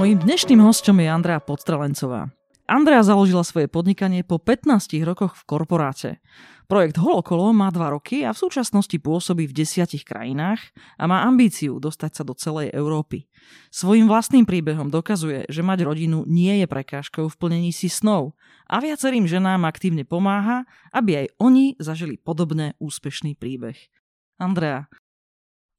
Mojím dnešným hostom je Andrea Podstrelencová. Andrea založila svoje podnikanie po 15 rokoch v korporáte. Projekt Holokolo má 2 roky a v súčasnosti pôsobí v desiatich krajinách a má ambíciu dostať sa do celej Európy. Svojím vlastným príbehom dokazuje, že mať rodinu nie je prekážkou v plnení si snov a viacerým ženám aktívne pomáha, aby aj oni zažili podobné úspešný príbeh. Andrea,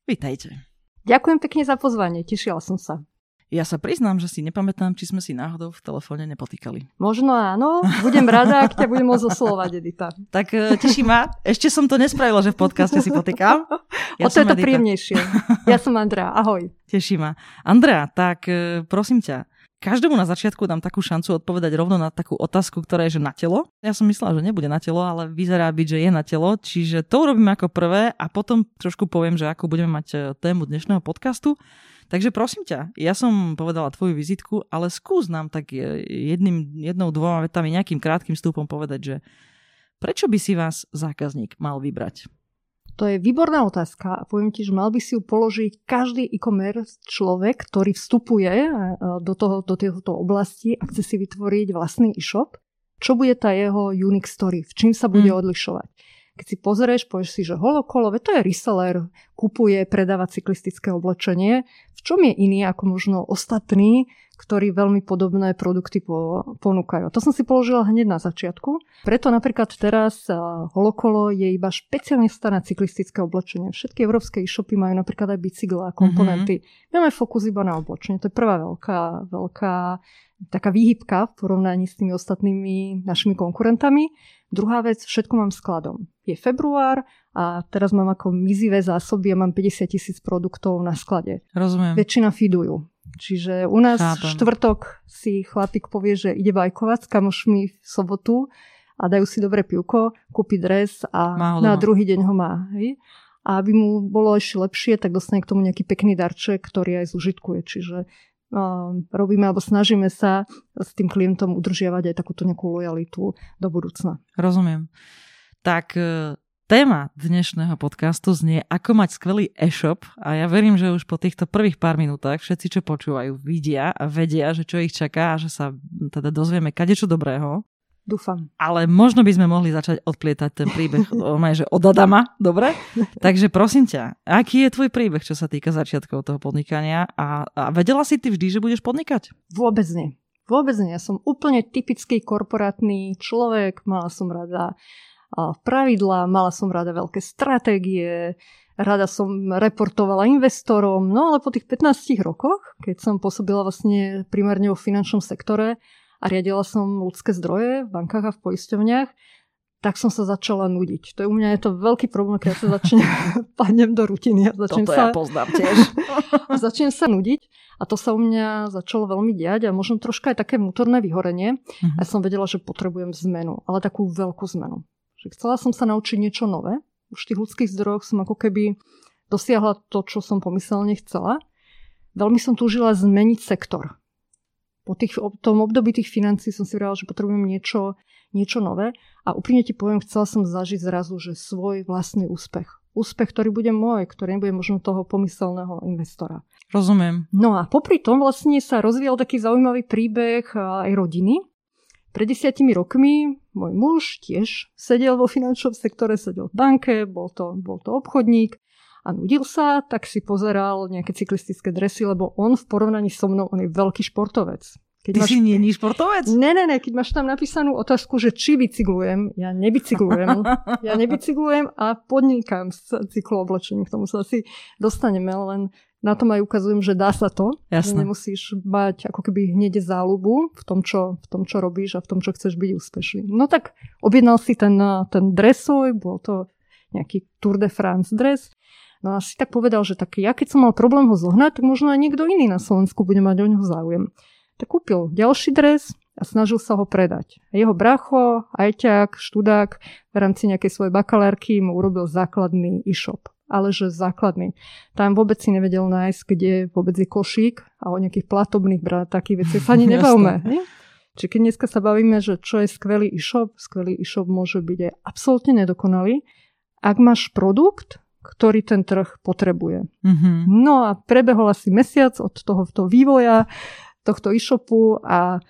vitajte. Ďakujem pekne za pozvanie, tešila som sa. Ja sa priznám, že si nepamätám, či sme si náhodou v telefóne nepotýkali. Možno áno, budem rada, ak ťa budem môcť oslovať, Edita. Tak e, teší ma. Ešte som to nespravila, že v podcaste si potýkam. Ja o to je to Edita. príjemnejšie. Ja som Andrea, ahoj. Teší ma. Andrea, tak e, prosím ťa, každému na začiatku dám takú šancu odpovedať rovno na takú otázku, ktorá je, že na telo. Ja som myslela, že nebude na telo, ale vyzerá byť, že je na telo. Čiže to urobím ako prvé a potom trošku poviem, že ako budeme mať e, tému dnešného podcastu. Takže prosím ťa, ja som povedala tvoju vizitku, ale skús nám tak jedným, jednou, dvoma vetami, nejakým krátkým stúpom povedať, že prečo by si vás zákazník mal vybrať? To je výborná otázka a poviem ti, že mal by si ju položiť každý e-commerce človek, ktorý vstupuje e, do, toho, do tejto oblasti a chce si vytvoriť vlastný e-shop. Čo bude tá jeho unique story? V čím sa bude mm. odlišovať? Keď si pozrieš, povieš si, že holokolové, to je reseller, kupuje, predáva cyklistické oblečenie. V čom je iný ako možno ostatní, ktorí veľmi podobné produkty po, ponúkajú. To som si položila hneď na začiatku. Preto napríklad teraz Holokolo je iba špecialista na cyklistické oblečenie. Všetky európske e-shopy majú napríklad aj bicykle a komponenty. Mm-hmm. Máme fokus iba na oblečenie. To je prvá veľká, veľká taká výhybka v porovnaní s tými ostatnými našimi konkurentami. Druhá vec, všetko mám skladom. Je február a teraz mám ako mizivé zásoby a mám 50 tisíc produktov na sklade. Rozumiem. Väčšina feedujú. Čiže u nás Chápem. štvrtok si chlapík povie, že ide bajkovať s kamošmi v sobotu a dajú si dobré pivko, kúpi dres a na druhý deň ho má. Hej? A aby mu bolo ešte lepšie, tak dostane k tomu nejaký pekný darček, ktorý aj zužitkuje. Čiže robíme alebo snažíme sa s tým klientom udržiavať aj takúto nejakú lojalitu do budúcna. Rozumiem. Tak e, téma dnešného podcastu znie ako mať skvelý e-shop a ja verím, že už po týchto prvých pár minútach všetci, čo počúvajú, vidia a vedia, že čo ich čaká a že sa teda dozvieme kadečo dobrého. Dúfam. Ale možno by sme mohli začať odplietať ten príbeh že od Adama, dobre? Takže prosím ťa, aký je tvoj príbeh, čo sa týka začiatkov toho podnikania a, a vedela si ty vždy, že budeš podnikať? Vôbec nie. Vôbec nie. Ja som úplne typický korporátny človek, mala som rada pravidla, mala som rada veľké stratégie, rada som reportovala investorom, no ale po tých 15 rokoch, keď som pôsobila vlastne primárne vo finančnom sektore, a riadila som ľudské zdroje v bankách a v poisťovniach, tak som sa začala nudiť. To je u mňa je to veľký problém, keď sa začnem, padnem do rutiny a začnem Toto sa... ja poznám tiež. začnem sa nudiť a to sa u mňa začalo veľmi diať a možno troška aj také vnútorné vyhorenie. Uh-huh. A som vedela, že potrebujem zmenu, ale takú veľkú zmenu. Že chcela som sa naučiť niečo nové. Už v tých ľudských zdrojoch som ako keby dosiahla to, čo som pomyselne chcela. Veľmi som túžila zmeniť sektor po tých, tom období tých financí som si vrala, že potrebujem niečo, niečo nové a úprimne ti poviem, chcela som zažiť zrazu, že svoj vlastný úspech. Úspech, ktorý bude môj, ktorý nebude možno toho pomyselného investora. Rozumiem. No a popri tom vlastne sa rozvíjal taký zaujímavý príbeh aj rodiny. Pred desiatimi rokmi môj muž tiež sedel vo finančnom sektore, sedel v banke, bol to, bol to obchodník a nudil sa, tak si pozeral nejaké cyklistické dresy, lebo on v porovnaní so mnou, on je veľký športovec. Keď Ty máš... si nie, nie športovec? Ne, ne, ne, keď máš tam napísanú otázku, že či bicyklujem, ja nebicyklujem. ja nebicyklujem a podnikám s cyklooblečením. K tomu sa asi dostaneme, len na tom aj ukazujem, že dá sa to. Jasne. Nemusíš mať ako keby hneď záľubu v tom, čo, v tom, čo robíš a v tom, čo chceš byť úspešný. No tak objednal si ten, ten dresoj, bol to nejaký Tour de France dres No a si tak povedal, že tak ja keď som mal problém ho zohnať, tak možno aj niekto iný na Slovensku bude mať o ňoho záujem. Tak kúpil ďalší dres a snažil sa ho predať. Jeho bracho, ajťák, študák v rámci nejakej svojej bakalárky mu urobil základný e-shop. Ale že základný. Tam vôbec si nevedel nájsť, kde vôbec je košík a o nejakých platobných brát, takých veci sa ani nebavme. Čiže keď dneska sa bavíme, že čo je skvelý e-shop, skvelý e-shop môže byť aj absolútne nedokonalý. Ak máš produkt, ktorý ten trh potrebuje. Mm-hmm. No a prebehol asi mesiac od tohoto vývoja tohto e-shopu a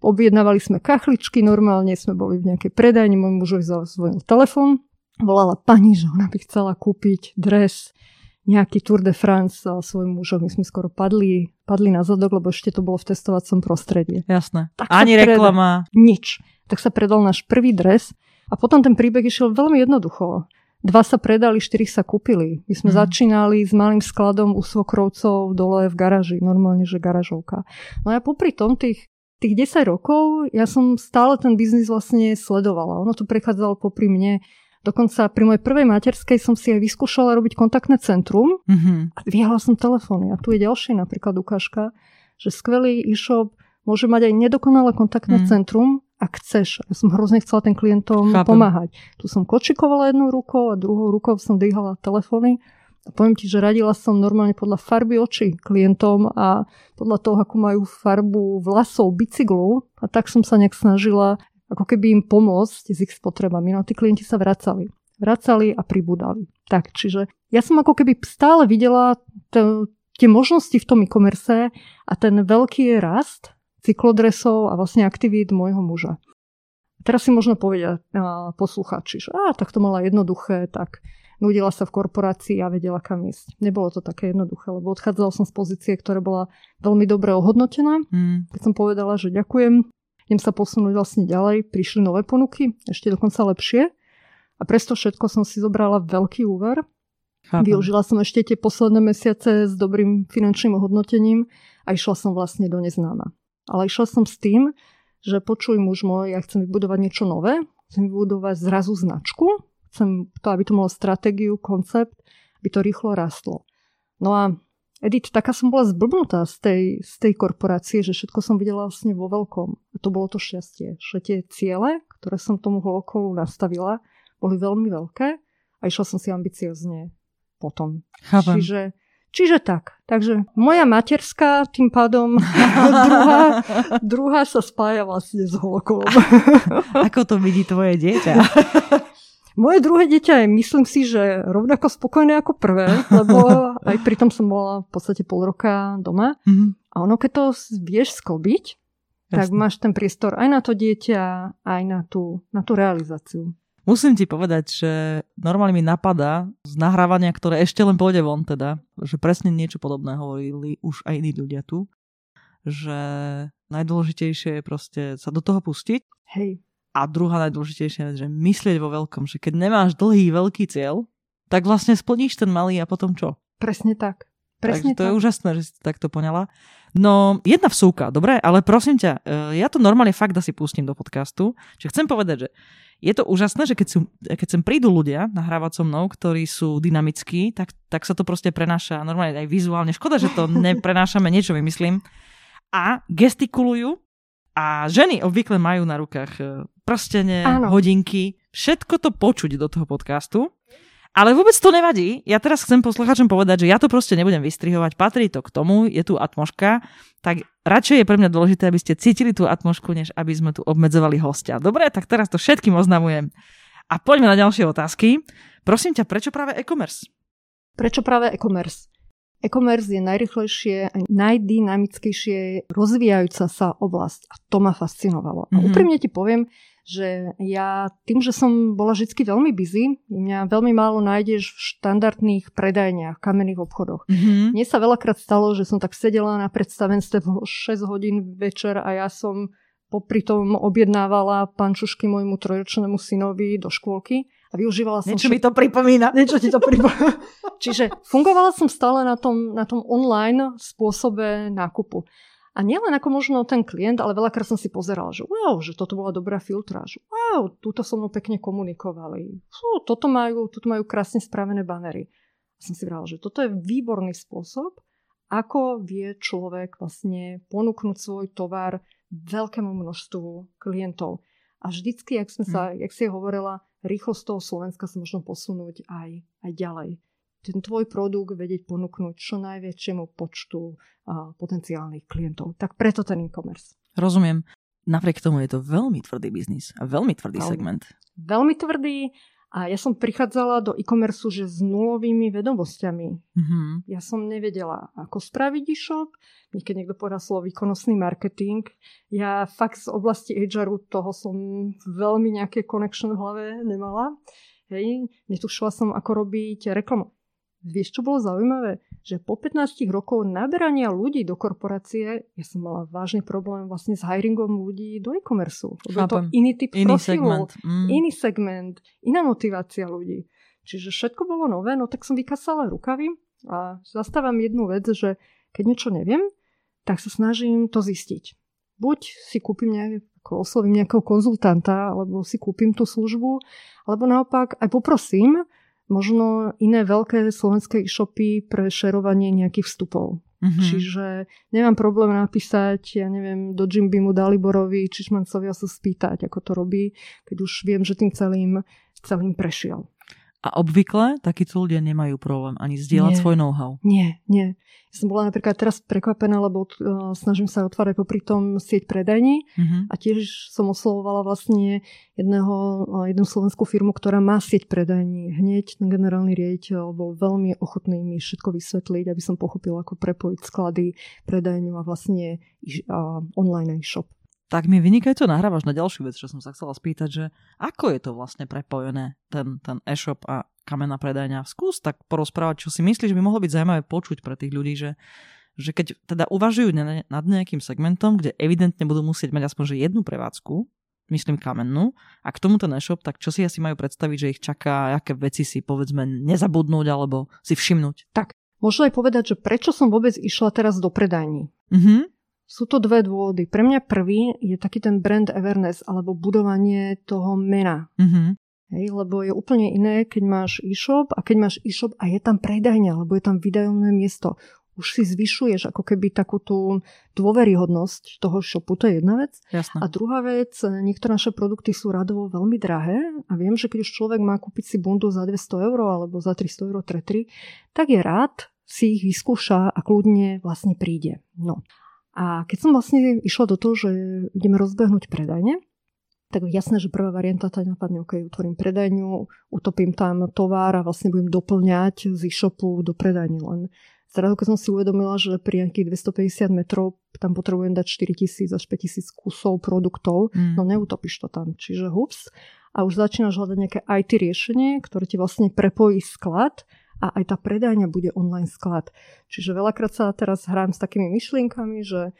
objednávali sme kachličky, normálne sme boli v nejakej predajni, môj muž zvojil telefón, volala pani, že ona by chcela kúpiť dres, nejaký Tour de France svojim mužom. My sme skoro padli, padli na zadok, lebo ešte to bolo v testovacom prostredí. Jasné. Tak Ani reklama. Nič. Tak sa predal náš prvý dres a potom ten príbeh išiel veľmi jednoducho. Dva sa predali, štyri sa kúpili. My sme mm. začínali s malým skladom u svokrovcov dole v garáži, normálne, že garažovka. No a popri tom tých, tých 10 rokov ja som stále ten biznis vlastne sledovala. Ono to prechádzalo popri mne. Dokonca pri mojej prvej materskej som si aj vyskúšala robiť kontaktné centrum mm-hmm. a vyhala som telefóny. A tu je ďalšia napríklad ukážka, že skvelý e-shop môže mať aj nedokonalé kontaktné mm. centrum, ak chceš. Ja som hrozne chcela ten klientom Chápem. pomáhať. Tu som kočikovala jednou rukou a druhou rukou som dýhala telefóny. A poviem ti, že radila som normálne podľa farby očí klientom a podľa toho, ako majú farbu vlasov bicyklu. A tak som sa nejak snažila ako keby im pomôcť s ich spotrebami. No tí klienti sa vracali. Vracali a pribúdali. Tak, čiže ja som ako keby stále videla t- tie možnosti v tom e-commerce a ten veľký rast cyklodresov a vlastne aktivít môjho muža. Teraz si možno povedia posluchači, že á, tak to mala jednoduché, tak nudila sa v korporácii a vedela kam ísť. Nebolo to také jednoduché, lebo odchádzala som z pozície, ktorá bola veľmi dobre ohodnotená. Mm. Keď som povedala, že ďakujem, idem sa posunúť vlastne ďalej, prišli nové ponuky, ešte dokonca lepšie. A presto všetko som si zobrala veľký úver. Chápam. Využila som ešte tie posledné mesiace s dobrým finančným ohodnotením a išla som vlastne do neznáma. Ale išla som s tým, že počuj muž môj, ja chcem vybudovať niečo nové, chcem vybudovať zrazu značku, chcem to, aby to malo stratégiu, koncept, aby to rýchlo rastlo. No a Edith, taká som bola zblbnutá z tej, z tej korporácie, že všetko som videla vlastne vo veľkom. A to bolo to šťastie, že tie ciele, ktoré som tomu holokolu nastavila, boli veľmi veľké a išla som si ambiciozne potom. Chápem. Čiže Čiže tak. Takže moja materská tým pádom druhá, druhá sa spája vlastne s holokolom. Ako to vidí tvoje dieťa? Moje druhé dieťa je, myslím si, že rovnako spokojné ako prvé, lebo aj pritom som bola v podstate pol roka doma. Mm-hmm. A ono, keď to vieš sklbiť, Jasne. tak máš ten priestor aj na to dieťa, aj na tú, na tú realizáciu. Musím ti povedať, že normálne mi napadá z nahrávania, ktoré ešte len pôjde von teda, že presne niečo podobné hovorili už aj iní ľudia tu, že najdôležitejšie je proste sa do toho pustiť. Hej. A druhá najdôležitejšia vec, že myslieť vo veľkom, že keď nemáš dlhý veľký cieľ, tak vlastne splníš ten malý a potom čo? Presne tak. Presne Takže to tak. je úžasné, že si to takto poňala. No, jedna vsúka, dobre, ale prosím ťa, e, ja to normálne fakt asi pustím do podcastu. Čiže chcem povedať, že je to úžasné, že keď, sú, keď sem prídu ľudia nahrávať so mnou, ktorí sú dynamickí, tak, tak sa to proste prenáša normálne aj vizuálne. Škoda, že to neprenášame, niečo vymyslím. A gestikulujú a ženy obvykle majú na rukách e, prstene, Áno. hodinky, všetko to počuť do toho podcastu. Ale vôbec to nevadí. Ja teraz chcem posluchačom povedať, že ja to proste nebudem vystrihovať. Patrí to k tomu, je tu atmoška. Tak radšej je pre mňa dôležité, aby ste cítili tú atmošku, než aby sme tu obmedzovali hostia. Dobre, tak teraz to všetkým oznamujem. A poďme na ďalšie otázky. Prosím ťa, prečo práve e-commerce? Prečo práve e-commerce? E-commerce je najrychlejšie a najdynamickejšie rozvíjajúca sa oblasť. A to ma fascinovalo. Mm-hmm. A mhm. úprimne ti poviem, že ja tým, že som bola vždy veľmi busy, mňa veľmi málo nájdeš v štandardných predajniach, kamenných obchodoch. Mm-hmm. Mne sa veľakrát stalo, že som tak sedela na predstavenstve, bolo 6 hodín večer a ja som popri tom objednávala pančušky môjmu trojročnému synovi do škôlky a využívala som... Niečo mi to pripomína. Niečo ti to pripomína. Čiže fungovala som stále na tom, na tom online spôsobe nákupu. A nielen ako možno ten klient, ale veľakrát som si pozeral, že wow, že toto bola dobrá filtra, že wow, túto so mnou pekne komunikovali. Fú, toto majú, toto majú krásne spravené banery. A som si vral, že toto je výborný spôsob, ako vie človek vlastne ponúknuť svoj tovar veľkému množstvu klientov. A vždycky, jak, sme sa, mm. jak si hovorila, rýchlo z toho Slovenska sa možno posunúť aj, aj ďalej. Ten tvoj produkt vedieť ponúknuť čo najväčšiemu počtu a, potenciálnych klientov. Tak preto ten e-commerce. Rozumiem. Napriek tomu je to veľmi tvrdý biznis a veľmi tvrdý veľmi, segment. Veľmi tvrdý a ja som prichádzala do e-commerce že s nulovými vedomosťami. Mm-hmm. Ja som nevedela, ako spraviť e-shop. Keď niekto povedal slovo výkonnostný marketing. Ja fakt z oblasti HR toho som veľmi nejaké connection v hlave nemala. Hej, netušila som, ako robiť reklamu. Vieš, čo bolo zaujímavé? Že po 15 rokov naberania ľudí do korporácie, ja som mala vážny problém vlastne s hiringom ľudí do e-commerce. Lebo to iný typ iný profilu, segment. Mm. iný segment, iná motivácia ľudí. Čiže všetko bolo nové, no tak som vykasala rukavy a zastávam jednu vec, že keď niečo neviem, tak sa snažím to zistiť. Buď si kúpim nejak, ako oslovím nejakého konzultanta, alebo si kúpim tú službu, alebo naopak aj poprosím, možno iné veľké slovenské e-shopy pre šerovanie nejakých vstupov. Mm-hmm. Čiže nemám problém napísať, ja neviem, do Jimbimu Daliborovi, Čišmancovi a sa spýtať, ako to robí, keď už viem, že tým celým, celým prešiel. A obvykle takíto ľudia nemajú problém ani zdieľať nie, svoj know-how. Nie, nie. Ja som bola napríklad teraz prekvapená, lebo uh, snažím sa otvárať popri tom sieť predajní uh-huh. a tiež som oslovovala vlastne jedného, uh, jednu slovenskú firmu, ktorá má sieť predajní. Hneď ten generálny riaditeľ bol veľmi ochotný mi všetko vysvetliť, aby som pochopila, ako prepojiť sklady, predajňu a vlastne uh, online e-shop tak mi vynikajúco nahrávaš na ďalšiu vec, čo som sa chcela spýtať, že ako je to vlastne prepojené, ten, ten e-shop a kamenná predajňa. Skús tak porozprávať, čo si myslíš, že by mohlo byť zaujímavé počuť pre tých ľudí, že, že keď teda uvažujú nad nejakým segmentom, kde evidentne budú musieť mať aspoň že jednu prevádzku, myslím kamennú, a k tomu ten e-shop, tak čo si asi majú predstaviť, že ich čaká, aké veci si povedzme nezabudnúť alebo si všimnúť? Tak, možno aj povedať, že prečo som vôbec išla teraz do predajní. Mm-hmm. Sú to dve dôvody. Pre mňa prvý je taký ten brand awareness alebo budovanie toho mena. Mm-hmm. Hej, lebo je úplne iné, keď máš e-shop a keď máš e-shop a je tam predajňa, alebo je tam výdajovné miesto. Už si zvyšuješ ako keby takú tú dôveryhodnosť toho shopu, to je jedna vec. Jasne. A druhá vec, niektoré naše produkty sú radovo veľmi drahé a viem, že keď už človek má kúpiť si bundu za 200 eur alebo za 300 eur tretry, tak je rád, si ich vyskúša a kľudne vlastne príde. No. A keď som vlastne išla do toho, že ideme rozbehnúť predajne, tak jasné, že prvá varianta tá napadne, ok, utvorím predajňu, utopím tam tovar a vlastne budem doplňať z e-shopu do predajne. Len zrazu, keď som si uvedomila, že pri nejakých 250 metrov tam potrebujem dať 4000 až 5000 kusov produktov, mm. no neutopíš to tam. Čiže hups. A už začínaš hľadať nejaké IT riešenie, ktoré ti vlastne prepojí sklad a aj tá predajňa bude online sklad. Čiže veľakrát sa teraz hrám s takými myšlienkami, že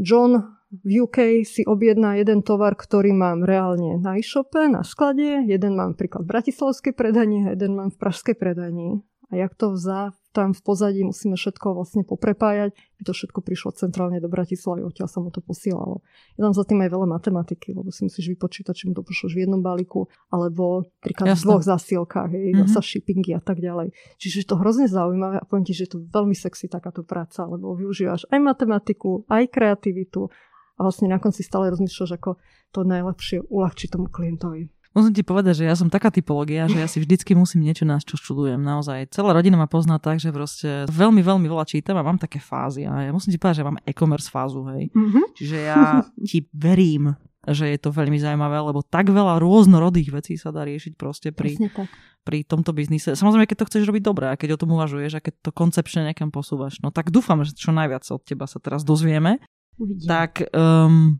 John v UK si objedná jeden tovar, ktorý mám reálne na e-shope, na sklade, jeden mám príklad v bratislavskej predajni, jeden mám v pražskej predajni. A jak to vzá, tam v pozadí musíme všetko vlastne poprepájať, by to všetko prišlo centrálne do Bratislavy, odtiaľ sa mu to posielalo. Je tam za tým aj veľa matematiky, lebo si musíš vypočítať, či mu to pošlo v jednom balíku, alebo príklad v dvoch zasielkách, hej, mm-hmm. sa shippingy a tak ďalej. Čiže je to hrozne zaujímavé a poviem ti, že je to veľmi sexy takáto práca, lebo využívaš aj matematiku, aj kreativitu a vlastne na konci stále rozmýšľaš, ako to najlepšie uľahčiť tomu klientovi. Musím ti povedať, že ja som taká typológia, že ja si vždycky musím niečo nás, čo študujem. Naozaj. Celá rodina ma pozná tak, že proste veľmi, veľmi veľa čítam a mám také fázy. A ja musím ti povedať, že mám e-commerce fázu, hej. Mm-hmm. Čiže ja ti verím, že je to veľmi zaujímavé, lebo tak veľa rôznorodých vecí sa dá riešiť proste pri, pri tomto biznise. Samozrejme, keď to chceš robiť dobre a keď o tom uvažuješ a keď to koncepčne niekam posúvaš, no tak dúfam, že čo najviac od teba sa teraz dozvieme. Uvidím. Tak um,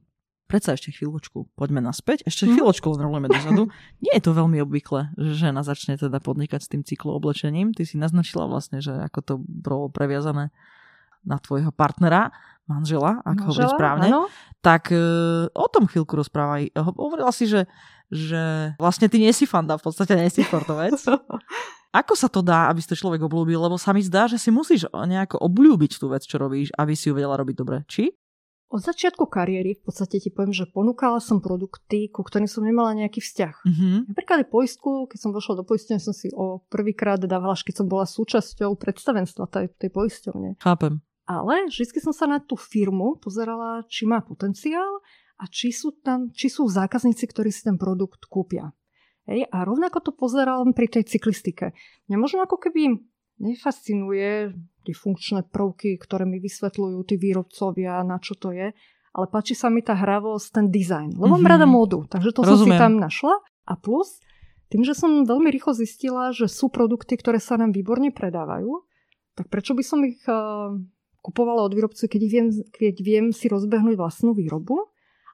predsa ešte chvíľočku, poďme naspäť, ešte mm. chvíľočku rolujeme dozadu. Nie je to veľmi obvykle, že žena začne teda podnikať s tým cyklooblečením. Ty si naznačila vlastne, že ako to bolo previazané na tvojho partnera, manžela, ako hovorí správne. Áno. Tak e, o tom chvíľku rozprávaj. Hovorila si, že, že vlastne ty nie si fanda, v podstate nie si sportovec. Ako sa to dá, aby si to človek obľúbil? Lebo sa mi zdá, že si musíš nejako obľúbiť tú vec, čo robíš, aby si ju vedela robiť dobre. Či? Od začiatku kariéry v podstate ti poviem, že ponúkala som produkty, ku ktorým som nemala nejaký vzťah. Mm-hmm. Napríklad poistku, keď som vošla do poistenia, som si o prvýkrát dávala, keď som bola súčasťou predstavenstva tej, tej poisťovne. Chápem. Ale vždy som sa na tú firmu pozerala, či má potenciál a či sú, tam, či sú zákazníci, ktorí si ten produkt kúpia. Hej, a rovnako to pozeral pri tej cyklistike. Mňa možno ako keby nefascinuje tie funkčné prvky, ktoré mi vysvetľujú tí výrobcovia, na čo to je, ale páči sa mi tá hravosť, ten dizajn. Lebo mm-hmm. mám rada módu, takže to Rozumiem. som si tam našla. A plus, tým, že som veľmi rýchlo zistila, že sú produkty, ktoré sa nám výborne predávajú, tak prečo by som ich uh, kupovala od výrobcu, keď viem, keď viem si rozbehnúť vlastnú výrobu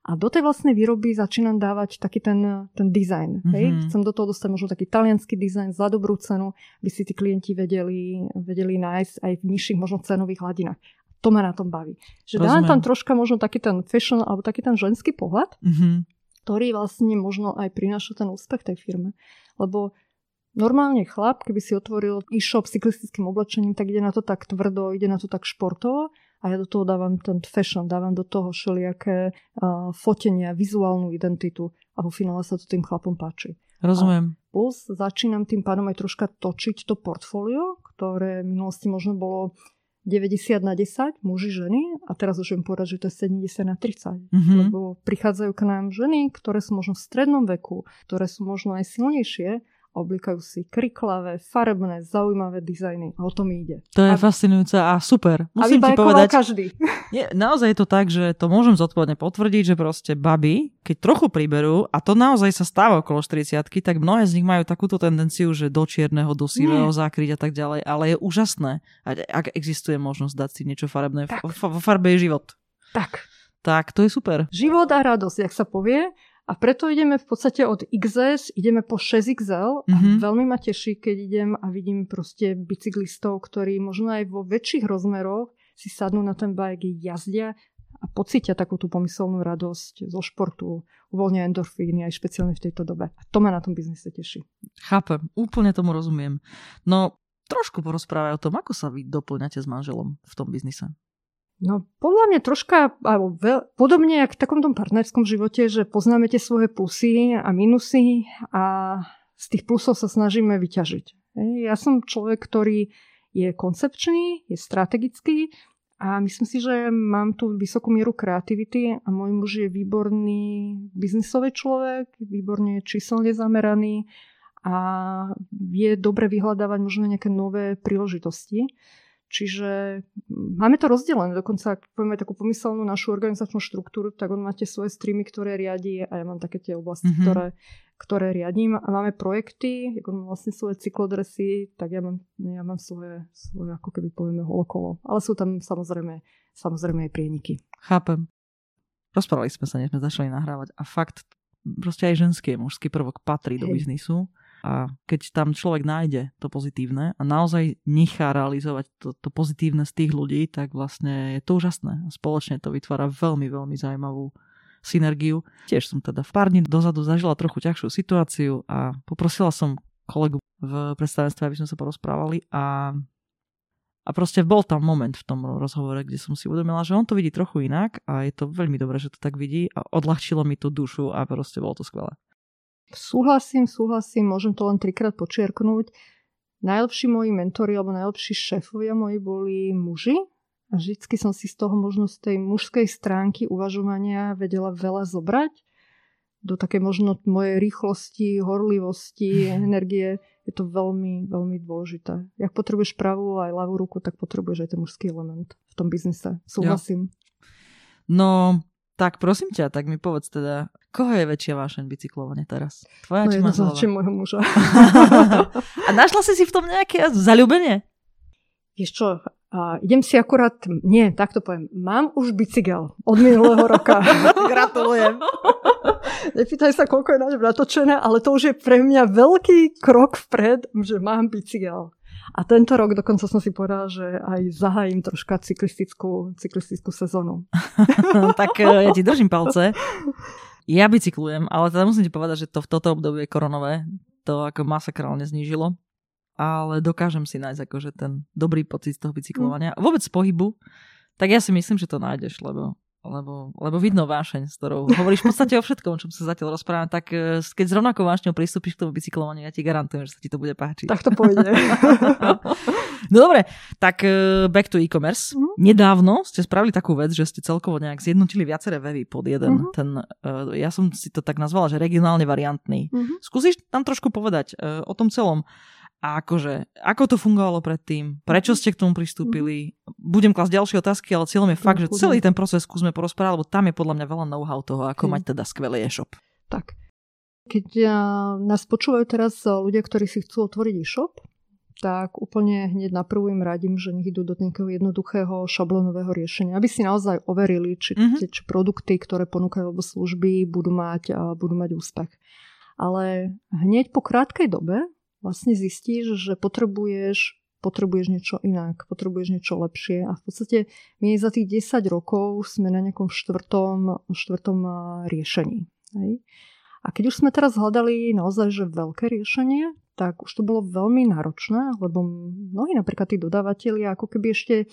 a do tej vlastnej výroby začínam dávať taký ten, ten dizajn. Mm-hmm. Hej? Mhm. Chcem do toho dostať možno taký talianský dizajn za dobrú cenu, aby si tí klienti vedeli, vedeli nájsť aj v nižších možno cenových hladinách. To ma na tom baví. Že Rozumiem. dávam tam troška možno taký ten fashion alebo taký ten ženský pohľad, mm-hmm. ktorý vlastne možno aj prináša ten úspech tej firme. Lebo normálne chlap, keby si otvoril e-shop s cyklistickým oblečením, tak ide na to tak tvrdo, ide na to tak športovo a ja do toho dávam ten fashion, dávam do toho všelijaké uh, fotenia, vizuálnu identitu a vo finále sa to tým chlapom páči. Rozumiem. A plus začínam tým pádom aj troška točiť to portfólio, ktoré v minulosti možno bolo 90 na 10, muži, ženy, a teraz už viem povedať, že to je 70 na 30. Mm-hmm. Lebo prichádzajú k nám ženy, ktoré sú možno v strednom veku, ktoré sú možno aj silnejšie oblikajú si kriklavé, farebné, zaujímavé dizajny a o tom ide. To je a... fascinujúce a super. Musím ti povedať, každý. Je, naozaj je to tak, že to môžem zodpovedne potvrdiť, že proste baby, keď trochu priberú, a to naozaj sa stáva okolo 40 tak mnohé z nich majú takúto tendenciu, že do čierneho, do sivého zakryť a tak ďalej, ale je úžasné, ak existuje možnosť dať si niečo farebné. Vo farbe je život. Tak. Tak, to je super. Život a radosť, jak sa povie. A preto ideme v podstate od XS, ideme po 6XL a mm-hmm. veľmi ma teší, keď idem a vidím proste bicyklistov, ktorí možno aj vo väčších rozmeroch si sadnú na ten bike, jazdia a pocítia takú tú pomyselnú radosť zo športu, uvoľnia endorfíny aj špeciálne v tejto dobe. A to ma na tom biznise teší. Chápem, úplne tomu rozumiem. No trošku porozprávaj o tom, ako sa vy doplňate s manželom v tom biznise. No podľa mňa troška, alebo veľ, podobne ako v takom tom partnerskom živote, že poznáme tie svoje plusy a minusy a z tých plusov sa snažíme vyťažiť. Ja som človek, ktorý je koncepčný, je strategický a myslím si, že mám tu vysokú mieru kreativity a môj muž je výborný biznisový človek, výborne číselne zameraný a vie dobre vyhľadávať možno nejaké nové príležitosti. Čiže máme to rozdelené. Dokonca, ak povieme takú pomyselnú našu organizačnú štruktúru, tak on máte svoje streamy, ktoré riadi a ja mám také tie oblasti, mm-hmm. ktoré, ktoré riadím. A máme projekty, ako mám vlastne svoje cyklodresy, tak ja mám, ja mám svoje, svoje, ako keby povieme, okolo. Ale sú tam samozrejme, samozrejme aj prieniky. Chápem. Rozprávali sme sa, než sme začali nahrávať a fakt, proste aj ženský mužský prvok patrí do biznisu a keď tam človek nájde to pozitívne a naozaj nechá realizovať to, to pozitívne z tých ľudí, tak vlastne je to úžasné. Spoločne to vytvára veľmi, veľmi zaujímavú synergiu. Tiež som teda v pár dní dozadu zažila trochu ťažšiu situáciu a poprosila som kolegu v predstavenstve, aby sme sa porozprávali a a proste bol tam moment v tom rozhovore, kde som si uvedomila, že on to vidí trochu inak a je to veľmi dobré, že to tak vidí a odľahčilo mi tú dušu a proste bolo to skvelé. Súhlasím, súhlasím, môžem to len trikrát počiarknúť. Najlepší moji mentori alebo najlepší šéfovia moji boli muži. A vždycky som si z toho možno z tej mužskej stránky uvažovania vedela veľa zobrať do takej možno mojej rýchlosti, horlivosti, energie. Je to veľmi, veľmi dôležité. Jak potrebuješ pravú aj ľavú ruku, tak potrebuješ aj ten mužský element v tom biznise. Súhlasím. Ja. No, tak prosím ťa, tak mi povedz teda, koho je väčšia vášeň bicyklovanie teraz? Tvoja no či manželova? môjho muža. a našla si si v tom nejaké zalúbenie? Vieš čo, a idem si akurát, nie, takto poviem, mám už bicykel od minulého roka. Gratulujem. Nepýtaj sa, koľko je na ňom natočené, ale to už je pre mňa veľký krok vpred, že mám bicykel. A tento rok dokonca som si povedala, že aj zahájim troška cyklistickú, cyklistickú sezónu. tak e, ja ti držím palce. Ja bicyklujem, ale teda musím ti povedať, že to v toto obdobie koronové to ako masakrálne znížilo. Ale dokážem si nájsť akože ten dobrý pocit z toho bicyklovania. Mm. Vôbec z pohybu. Tak ja si myslím, že to nájdeš, lebo lebo, lebo vidno vášeň, s ktorou hovoríš v podstate o všetkom, čo sa zatiaľ rozprávame, tak e, keď s rovnakou vášňou pristúpiš k tomu bicyklovaniu, ja ti garantujem, že sa ti to bude páčiť. Tak to pôjde. no dobre, tak e, back to e-commerce. Mm. Nedávno ste spravili takú vec, že ste celkovo nejak zjednotili viaceré weby pod jeden. Mm-hmm. Ten, uh, ja som si to tak nazvala, že regionálne variantný. Mm-hmm. Skúsiš tam trošku povedať o tom celom. A akože, ako to fungovalo predtým? Prečo ste k tomu pristúpili? Budem klasť ďalšie otázky, ale cieľom je fakt, že celý ten proces skúsme porozprávať, lebo tam je podľa mňa veľa know-how toho, ako hmm. mať teda skvelý e-shop. Tak. Keď nás počúvajú teraz ľudia, ktorí si chcú otvoriť e-shop, tak úplne hneď na prvú im radím, že nech idú do nejakého jednoduchého šablonového riešenia, aby si naozaj overili, či mm-hmm. tie či produkty, ktoré ponúkajú alebo služby, budú mať, budú mať úspech. Ale hneď po krátkej dobe vlastne zistíš, že potrebuješ potrebuješ niečo inak, potrebuješ niečo lepšie a v podstate my za tých 10 rokov sme na nejakom štvrtom, štvrtom riešení. Hej. A keď už sme teraz hľadali naozaj že veľké riešenie, tak už to bolo veľmi náročné, lebo mnohí napríklad tí dodávateľi ako keby ešte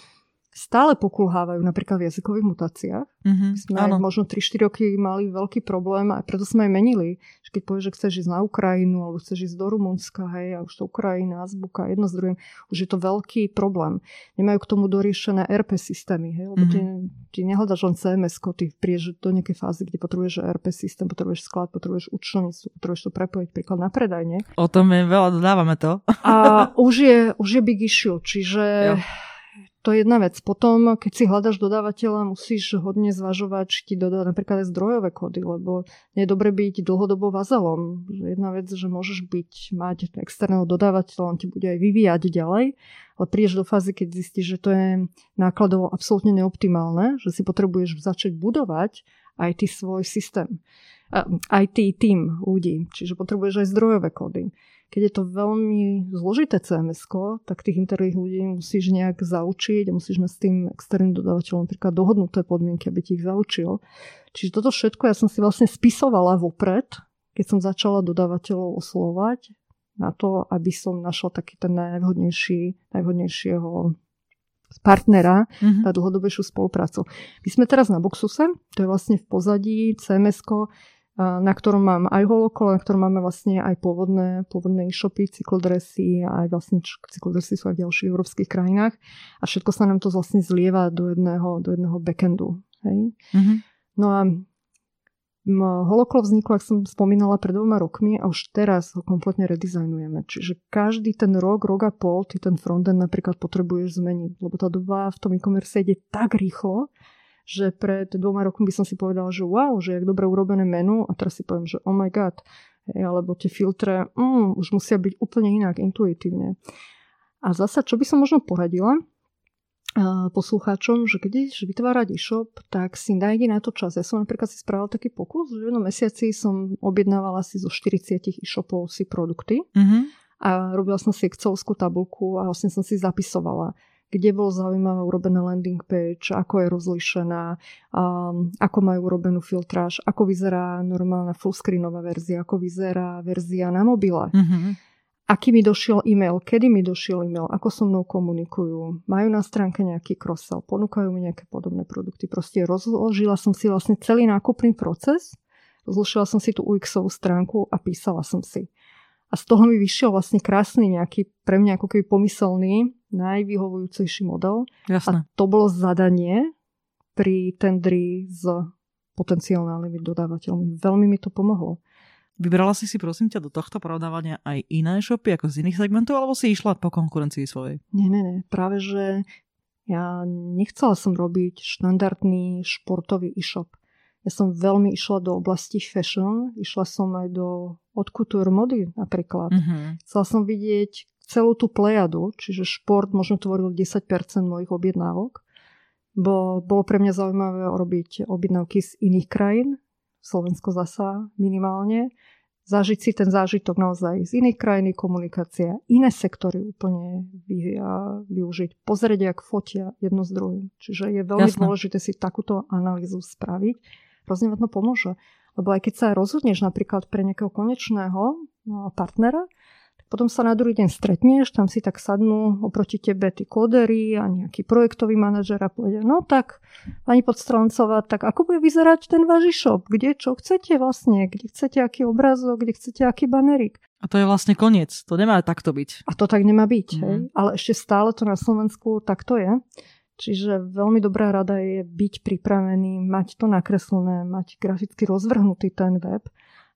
stále pokulhávajú napríklad v jazykových mutáciách. Mm-hmm, sme áno. možno 3-4 roky mali veľký problém a preto sme aj menili. Že keď povieš, že chceš ísť na Ukrajinu alebo chceš ísť do Rumunska, hej, a už to Ukrajina, azbuka, jedno s druhým, už je to veľký problém. Nemajú k tomu doriešené RP systémy, hej, lebo mm-hmm. ty, ty nehľadaš len CMS, ty prídeš do nejakej fázy, kde potrebuješ RP systém, potrebuješ sklad, potrebuješ účtovníctvo, potrebuješ to prepojiť príklad na predajne. O tom je veľa, dodávame to. A už je, už je big issue, čiže... Jo to je jedna vec. Potom, keď si hľadaš dodávateľa, musíš hodne zvažovať, či ti dodá napríklad aj zdrojové kódy, lebo nie je dobre byť dlhodobo vazalom. Jedna vec, že môžeš byť, mať externého dodávateľa, on ti bude aj vyvíjať ďalej, ale prídeš do fázy, keď zistíš, že to je nákladovo absolútne neoptimálne, že si potrebuješ začať budovať aj ty svoj systém. Aj tým ľudí, čiže potrebuješ aj zdrojové kódy keď je to veľmi zložité cms tak tých interných ľudí musíš nejak zaučiť a musíš mať s tým externým dodávateľom napríklad dohodnuté podmienky, aby ti ich zaučil. Čiže toto všetko ja som si vlastne spisovala vopred, keď som začala dodávateľov oslovať na to, aby som našla taký ten najvhodnejší, najvhodnejšieho partnera mm-hmm. na dlhodobejšiu spoluprácu. My sme teraz na Boxuse, to je vlastne v pozadí cms na ktorom mám aj holokol, na ktorom máme vlastne aj pôvodné, pôvodné e-shopy, cyklodresy a aj vlastne cyklodresy sú aj v ďalších európskych krajinách a všetko sa nám to vlastne zlieva do jedného, do jedného backendu. Hej? Mm-hmm. No a Holokol vzniklo, ak som spomínala, pred dvoma rokmi a už teraz ho kompletne redizajnujeme. Čiže každý ten rok, rok a pol, ty ten frontend napríklad potrebuješ zmeniť, lebo tá doba v tom e-commerce ide tak rýchlo, že pred dvoma rokmi by som si povedala, že wow, že jak dobre urobené menu a teraz si poviem, že oh my god, hej, alebo tie filtre mm, už musia byť úplne inak, intuitívne. A zasa, čo by som možno poradila uh, poslucháčom, že keď ideš vytvárať e-shop, tak si nájdi na to čas. Ja som napríklad si spravila taký pokus, že v jednom mesiaci som objednávala si zo 40 e-shopov si produkty mm-hmm. a robila som si Excelovskú tabulku a vlastne som si zapisovala kde bol zaujímavé urobená landing page, ako je rozlišená, um, ako majú urobenú filtráž, ako vyzerá normálna fullscreenová verzia, ako vyzerá verzia na mobile. Mm-hmm. Aký mi došiel e-mail, kedy mi došiel e-mail, ako so mnou komunikujú, majú na stránke nejaký cross ponúkajú mi nejaké podobné produkty. Proste rozložila som si vlastne celý nákupný proces, rozložila som si tú UX-ovú stránku a písala som si. A z toho mi vyšiel vlastne krásny nejaký, pre mňa ako keby pomyselný, najvyhovujúcejší model. Jasné. A to bolo zadanie pri tendri s potenciálnymi dodávateľmi. Veľmi mi to pomohlo. Vybrala si si prosím ťa do tohto prodávania aj iné shopy ako z iných segmentov, alebo si išla po konkurencii svojej? Nie, nie, nie. Práve, že ja nechcela som robiť štandardný športový e-shop. Ja som veľmi išla do oblasti fashion, išla som aj do od couture mody napríklad. Mm-hmm. Chcela som vidieť celú tú plejadu, čiže šport možno tvoril 10% mojich objednávok. Bo bolo pre mňa zaujímavé robiť objednávky z iných krajín, Slovensko zasa minimálne, zažiť si ten zážitok naozaj z iných krajín, komunikácia, iné sektory úplne vy, využiť, pozrieť, jak fotia jedno s druhým. Čiže je veľmi Jasne. dôležité si takúto analýzu spraviť hrozne to pomôže. Lebo aj keď sa rozhodneš napríklad pre nejakého konečného no, partnera, potom sa na druhý deň stretneš, tam si tak sadnú oproti tebe tí kodery a nejaký projektový manažer a povede, no tak, pani Podstrelancová, tak ako bude vyzerať ten váš e-shop? Kde, čo chcete vlastne? Kde chcete aký obrazok? Kde chcete aký banerik? A to je vlastne koniec. To nemá takto byť. A to tak nemá byť. Mm. Hej? Ale ešte stále to na Slovensku takto je. Čiže veľmi dobrá rada je byť pripravený, mať to nakreslené, mať graficky rozvrhnutý ten web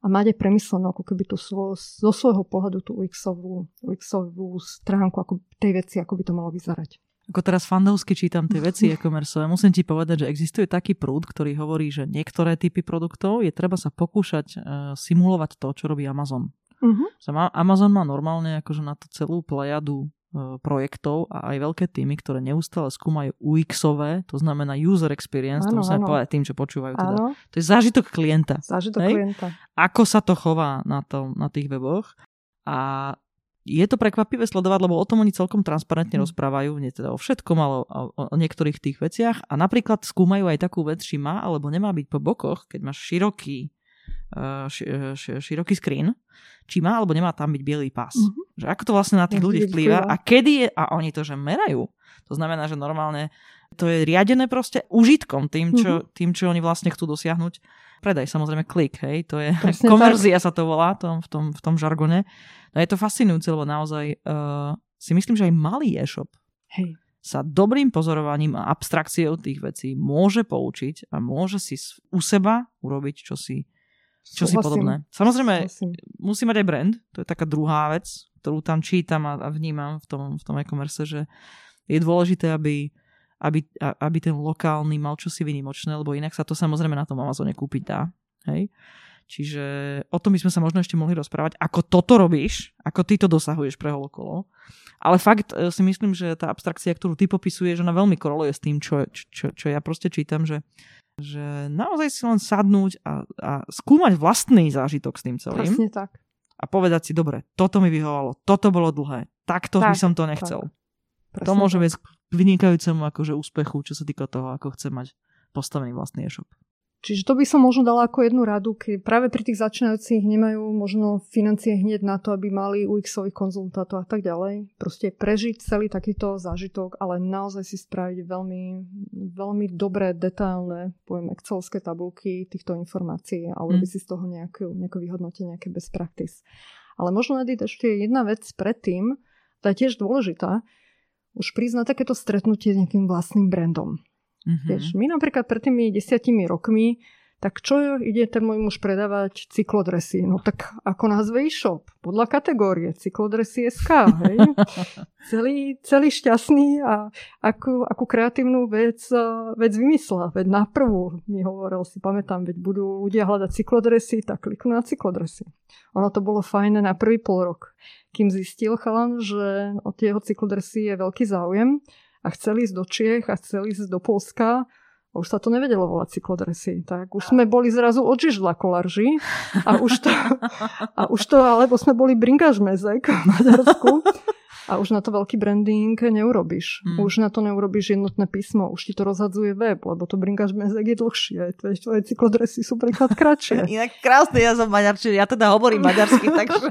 a mať aj premyslenú ako keby tú svo, zo svojho pohľadu tú UX-ovú, UX-ovú stránku ako tej veci, ako by to malo vyzerať. Ako teraz fandovsky čítam tie veci e-commerce, musím ti povedať, že existuje taký prúd, ktorý hovorí, že niektoré typy produktov je treba sa pokúšať uh, simulovať to, čo robí Amazon. Uh-huh. Amazon má normálne akože na to celú plejadu projektov a aj veľké týmy, ktoré neustále skúmajú UX-ové, to znamená user experience, ano, to musíme ano. povedať tým, čo počúvajú. Teda. To je zážitok klienta. Zážitok hej? klienta. Ako sa to chová na, to, na tých weboch. A je to prekvapivé sledovať, lebo o tom oni celkom transparentne hmm. rozprávajú, nie teda o všetkom, ale o, o, niektorých tých veciach. A napríklad skúmajú aj takú vec, či má alebo nemá byť po bokoch, keď máš široký š, š, široký screen, či má alebo nemá tam byť bielý pás. Mm-hmm. Že ako to vlastne na tých ľudí vplýva a kedy je, a oni to že merajú. To znamená, že normálne to je riadené proste užitkom tým, čo, mm-hmm. tým, čo oni vlastne chcú dosiahnuť. Predaj, samozrejme klik, hej, to je Presne komerzia tak. sa to volá tom, v, tom, v tom žargone. No je to fascinujúce, lebo naozaj uh, si myslím, že aj malý e-shop hej. sa dobrým pozorovaním a abstrakciou tých vecí môže poučiť a môže si u seba urobiť, čo si podobné. Samozrejme, Súhlasím. musí mať aj brand, to je taká druhá vec, ktorú tam čítam a, a vnímam v tom, v tom e-commerce, že je dôležité, aby, aby, aby ten lokálny mal čosi vynimočné, lebo inak sa to samozrejme na tom Amazone kúpiť dá. Hej? Čiže o tom by sme sa možno ešte mohli rozprávať, ako toto robíš, ako ty to dosahuješ pre holokolo. Ale fakt e, si myslím, že tá abstrakcia, ktorú ty popisuješ, ona veľmi koroluje s tým, čo, čo, čo ja proste čítam, že že naozaj si len sadnúť a, a skúmať vlastný zážitok s tým celým. Presne tak. A povedať si, dobre, toto mi vyhovalo, toto bolo dlhé, takto tak, by som to nechcel. To môže viesť k vynikajúcemu akože úspechu, čo sa týka toho, ako chce mať postavený vlastný e-shop. Čiže to by som možno dala ako jednu radu, keď práve pri tých začínajúcich nemajú možno financie hneď na to, aby mali UX-ových konzultátov a tak ďalej. Proste prežiť celý takýto zážitok, ale naozaj si spraviť veľmi, veľmi dobré, detailné, poviem, excelovské tabulky týchto informácií a urobiť mm. si z toho nejaké, nejaké vyhodnotenie, nejaké best practice. Ale možno Edith, ešte jedna vec predtým, tá je tiež dôležitá, už prísť na takéto stretnutie s nejakým vlastným brandom. Mm-hmm. Vieš, my napríklad pred tými desiatimi rokmi, tak čo ide ten môj muž predávať cyklodresy? No tak ako nazve e-shop? Podľa kategórie cyklodresy SK, hej? celý, celý šťastný a akú, akú kreatívnu vec, vec vymyslela. Veď na prvú mi hovoril, si pamätám, veď budú ľudia hľadať cyklodresy, tak kliknú na cyklodresy. Ono to bolo fajné na prvý pol rok. Kým zistil chalan, že o jeho cyklodresy je veľký záujem, a chceli ísť do Čiech a chceli ísť do Polska a už sa to nevedelo volať cyklodresy. Tak už sme boli zrazu od žižla kolarži a už to, a už to alebo sme boli bringaž mezek v Maďarsku a už na to veľký branding neurobíš. Hmm. Už na to neurobíš jednotné písmo, už ti to rozhadzuje web, lebo to bringaž mezek je dlhšie. Tvoje, tvoje cyklodresy sú príklad kratšie. Inak krásne ja som maďarčine, ja teda hovorím maďarsky, takže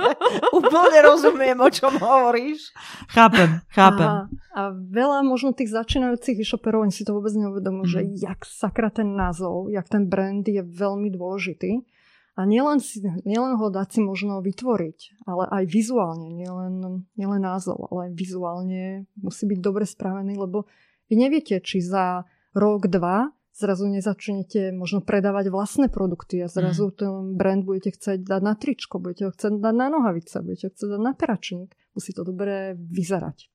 úplne rozumiem, o čom hovoríš. Chápem, chápem. A, a veľa možno tých začínajúcich e-shoperov, oni si to vôbec neuvedomujú, hmm. že jak sakra ten názov, jak ten brand je veľmi dôležitý. A nielen, si, nielen ho dať si možno vytvoriť, ale aj vizuálne, nielen, nielen názov, ale aj vizuálne musí byť dobre spravený, lebo vy neviete, či za rok, dva zrazu nezačnete možno predávať vlastné produkty a zrazu mm. ten brand budete chcieť dať na tričko, budete ho chcieť dať na nohavice, budete ho chcieť dať na peračník. Musí to dobre vyzerať.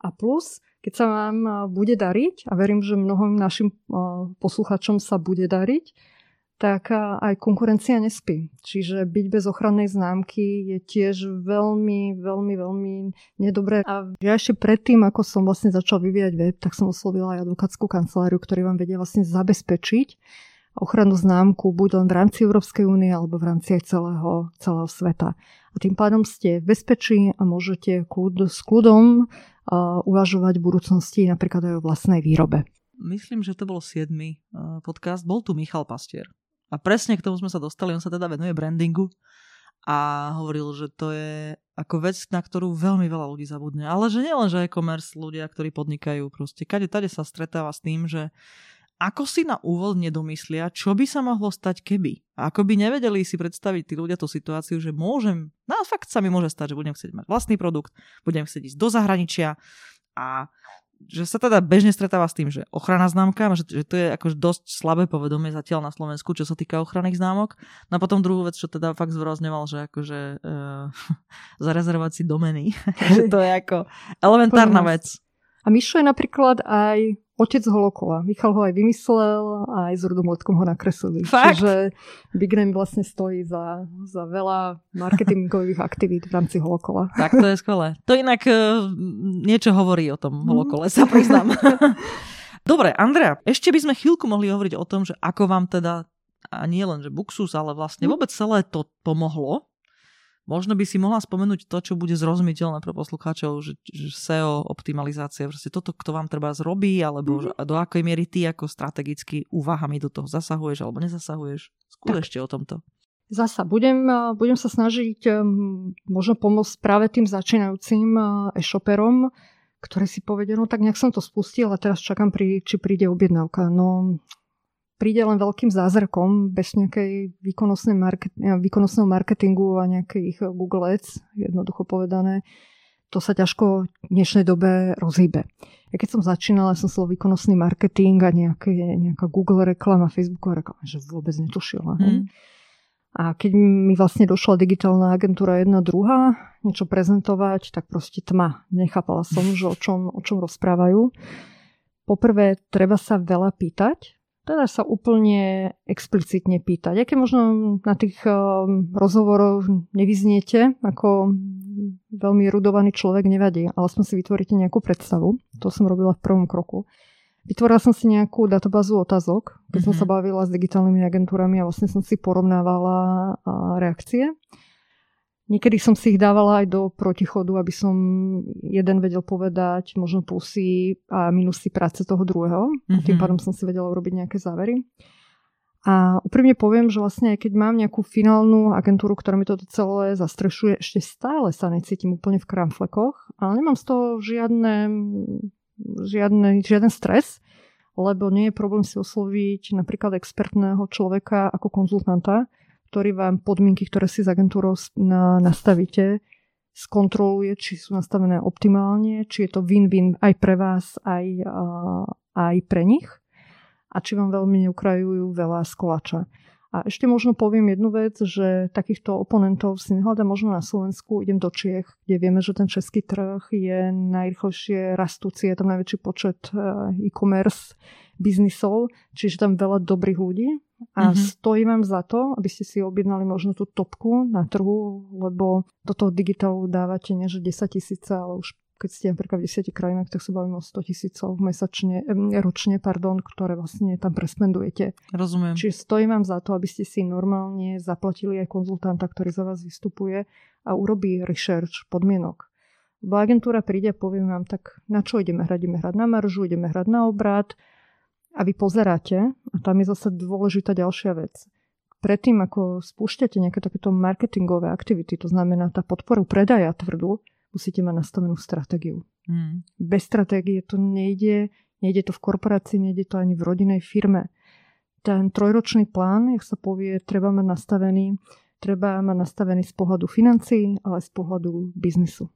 A plus, keď sa vám bude dariť, a verím, že mnohým našim posluchačom sa bude dariť, tak aj konkurencia nespí. Čiže byť bez ochrannej známky je tiež veľmi, veľmi, veľmi nedobré. A ja ešte predtým, ako som vlastne začal vyvíjať web, tak som oslovila aj advokátsku kanceláriu, ktorí vám vedia vlastne zabezpečiť ochrannú známku buď len v rámci Európskej únie alebo v rámci aj celého, celého sveta. A tým pádom ste v bezpečí a môžete kľud, s kľudom uh, uvažovať v budúcnosti napríklad aj o vlastnej výrobe. Myslím, že to bol 7. podcast. Bol tu Michal Pastier. A presne k tomu sme sa dostali, on sa teda venuje brandingu a hovoril, že to je ako vec, na ktorú veľmi veľa ľudí zabudne. Ale že nielen, že e-commerce ľudia, ktorí podnikajú, proste kade tade sa stretáva s tým, že ako si na úvod nedomyslia, čo by sa mohlo stať keby. A ako by nevedeli si predstaviť tí ľudia tú situáciu, že môžem, no fakt sa mi môže stať, že budem chcieť mať vlastný produkt, budem chcieť ísť do zahraničia a že sa teda bežne stretáva s tým, že ochrana známka, že, že to je akož dosť slabé povedomie zatiaľ na Slovensku, čo sa týka ochranných známok. No a potom druhú vec, čo teda fakt zvrozňoval, že akože uh, zarezervovať si domeny, že to je ako elementárna vec. A Mišo je napríklad aj otec holokola. Michal ho aj vymyslel a aj s Rudom Letkom ho nakreslili. Fakt? Čiže Big Name vlastne stojí za, za veľa marketingových aktivít v rámci holokola. Tak to je skvelé. To inak uh, niečo hovorí o tom holokole, sa priznám. Dobre, Andrea, ešte by sme chvíľku mohli hovoriť o tom, že ako vám teda a nie len, že Buxus, ale vlastne mhm. vôbec celé to pomohlo Možno by si mohla spomenúť to, čo bude zrozumiteľné pre poslucháčov, že, že SEO, optimalizácia, proste toto, kto vám treba zrobí, alebo mm-hmm. do akej miery ty ako strategicky úvahami do toho zasahuješ alebo nezasahuješ. Skús ešte o tomto. Zasa, budem, budem sa snažiť možno pomôcť práve tým začínajúcim e-shoperom, ktorí si povedia, no tak nejak som to spustil a teraz čakám, pri, či príde objednávka. No príde len veľkým zázrakom bez nejakej market, výkonnostného marketingu a nejakých Google Ads, jednoducho povedané. To sa ťažko v dnešnej dobe rozhýbe. Ja keď som začínala, som slovo výkonnostný marketing a nejaké, nejaká Google reklama, Facebooková reklama, že vôbec netušila. Mm. A keď mi vlastne došla digitálna agentúra jedna druhá, niečo prezentovať, tak proste tma. Nechápala som, že o čom, o čom rozprávajú. Poprvé, treba sa veľa pýtať, teda sa úplne explicitne pýtať. Aké možno na tých um, rozhovoroch nevyzniete ako veľmi rudovaný človek, nevadí, ale aspoň si vytvoríte nejakú predstavu. To som robila v prvom kroku. Vytvorila som si nejakú databázu otázok, keď mm-hmm. som sa mhm. bavila s digitálnymi agentúrami a vlastne som si porovnávala reakcie. Niekedy som si ich dávala aj do protichodu, aby som jeden vedel povedať možno plusy a minusy práce toho druhého. Mm-hmm. Tým mhm. pádom som si vedela urobiť nejaké závery. A úprimne poviem, že vlastne aj keď mám nejakú finálnu agentúru, ktorá mi toto celé zastrešuje, ešte stále sa necítim úplne v kramflekoch, ale nemám z toho žiadne, žiadne, žiaden stres, lebo nie je problém si osloviť napríklad expertného človeka ako konzultanta, ktorý vám podmienky, ktoré si s agentúrou nastavíte, skontroluje, či sú nastavené optimálne, či je to win-win aj pre vás, aj, aj pre nich a či vám veľmi neukrajujú veľa z kolača. A ešte možno poviem jednu vec, že takýchto oponentov si nehľadám možno na Slovensku, idem do Čiech, kde vieme, že ten český trh je najrychlejšie rastúci, je tam najväčší počet e, e-commerce biznisov, čiže tam veľa dobrých ľudí, a mm-hmm. stojí vám za to, aby ste si objednali možno tú topku na trhu, lebo do toho digitálu dávate nie že 10 tisíce, ale už keď ste napríklad v 10 krajinách, tak sa bavíme o 100 tisícov mesačne, ročne, pardon, ktoré vlastne tam prespendujete. Rozumiem. Čiže stojí vám za to, aby ste si normálne zaplatili aj konzultanta, ktorý za vás vystupuje a urobí research podmienok. Bo agentúra príde a poviem vám, tak na čo ideme hrať? Ideme hrať na maržu, ideme hrať na obrad, a vy pozeráte, a tam je zase dôležitá ďalšia vec. Predtým, ako spúšťate nejaké takéto marketingové aktivity, to znamená tá podporu predaja tvrdú, musíte mať nastavenú stratégiu. Mm. Bez stratégie to nejde, nejde to v korporácii, nejde to ani v rodinej firme. Ten trojročný plán, jak sa povie, treba mať nastavený, treba mať nastavený z pohľadu financií, ale z pohľadu biznisu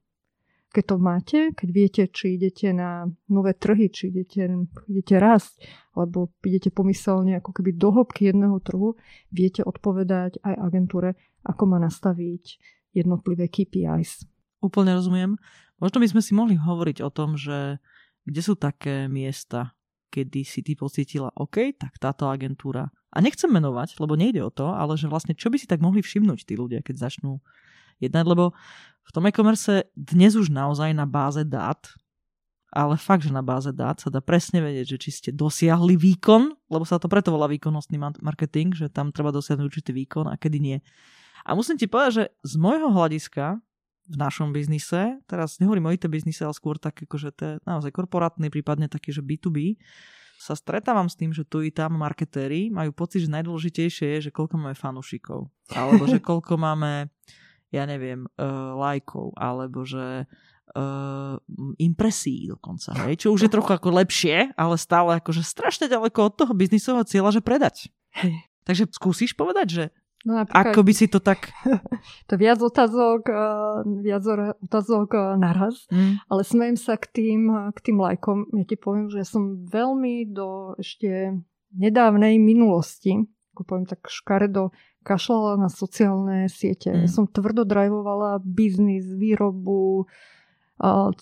keď to máte, keď viete, či idete na nové trhy, či idete, idete rásť, alebo idete pomyselne ako keby do hĺbky jedného trhu, viete odpovedať aj agentúre, ako má nastaviť jednotlivé KPIs. Úplne rozumiem. Možno by sme si mohli hovoriť o tom, že kde sú také miesta, kedy si ty pocítila, OK, tak táto agentúra. A nechcem menovať, lebo nejde o to, ale že vlastne čo by si tak mohli všimnúť tí ľudia, keď začnú jednať, lebo v tom e-commerce dnes už naozaj na báze dát, ale fakt, že na báze dát sa dá presne vedieť, že či ste dosiahli výkon, lebo sa to preto volá výkonnostný marketing, že tam treba dosiahnuť určitý výkon a kedy nie. A musím ti povedať, že z môjho hľadiska v našom biznise, teraz nehovorím o IT biznise, ale skôr tak, akože to je naozaj korporátny, prípadne taký, že B2B, sa stretávam s tým, že tu i tam marketéri majú pocit, že najdôležitejšie je, že koľko máme fanúšikov. Alebo že koľko máme, ja neviem, uh, lajkov. Alebo že uh, impresí dokonca. Hej? Čo už je trochu ako lepšie, ale stále akože strašne ďaleko od toho biznisového cieľa, že predať. Hej. Takže skúsiš povedať, že No Ako by si to tak... to viac otázok, viac otázok naraz, mm. ale smejem sa k tým, k tým lajkom. Ja ti poviem, že som veľmi do ešte nedávnej minulosti, ako poviem tak škaredo, kašľala na sociálne siete. Mm. Ja som tvrdo drivovala biznis, výrobu,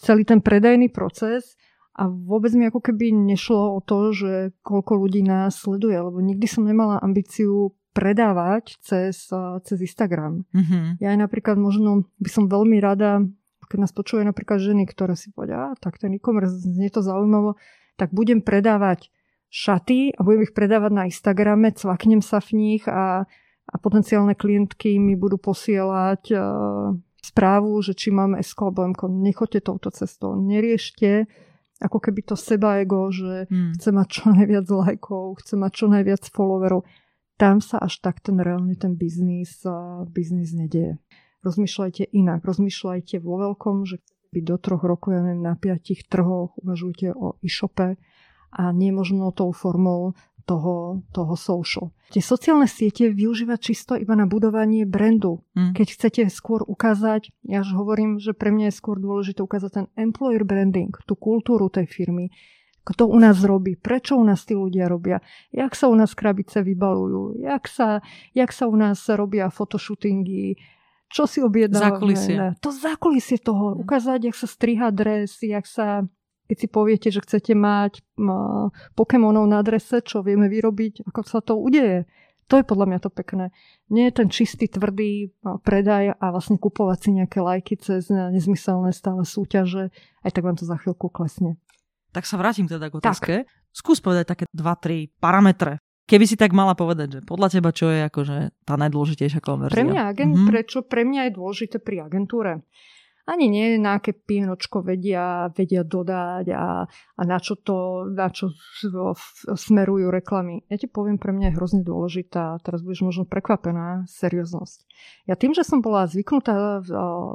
celý ten predajný proces a vôbec mi ako keby nešlo o to, že koľko ľudí nás sleduje, lebo nikdy som nemala ambíciu predávať cez, cez Instagram. Mm-hmm. Ja aj napríklad možno by som veľmi rada, keď nás počuje napríklad ženy, ktoré si povedia, tak ten e-commerce znie to zaujímavo, tak budem predávať šaty a budem ich predávať na Instagrame, cvaknem sa v nich a, a potenciálne klientky mi budú posielať uh, správu, že či máme SK alebo MK. Nechoďte touto cestou, neriešte ako keby to seba ego, že hmm. chce mať čo najviac lajkov, chce mať čo najviac followerov tam sa až tak ten reálne ten biznis, biznis nedieje. Rozmýšľajte inak, rozmýšľajte vo veľkom, že byť do troch rokov, ja neviem, na piatich trhoch, uvažujte o e-shope a nie možno tou formou toho, toho social. Tie sociálne siete využívať čisto iba na budovanie brandu. Mm. Keď chcete skôr ukázať, ja už hovorím, že pre mňa je skôr dôležité ukázať ten employer branding, tú kultúru tej firmy, kto u nás robí, prečo u nás tí ľudia robia, jak sa u nás krabice vybalujú, jak sa, jak sa u nás robia fotoshootingy, čo si objednávame. Zákulisie. To zákulisie toho, mm. ukázať, jak sa striha dres, jak sa, keď si poviete, že chcete mať Pokémonov na drese, čo vieme vyrobiť, ako sa to udeje. To je podľa mňa to pekné. Nie je ten čistý, tvrdý predaj a vlastne kupovať si nejaké lajky cez nezmyselné stále súťaže. Aj tak vám to za chvíľku klesne. Tak sa vrátim teda k otázke. Tak. Skús povedať také 2-3 parametre. Keby si tak mala povedať, že podľa teba čo je akože tá najdôležitejšia konverzia? Pre mňa, agent, mm-hmm. prečo pre mňa je dôležité pri agentúre? Ani nie na aké pienočko vedia, vedia dodať a, a na čo to, na čo smerujú reklamy. Ja ti poviem, pre mňa je hrozne dôležitá, teraz budeš možno prekvapená, serióznosť. Ja tým, že som bola zvyknutá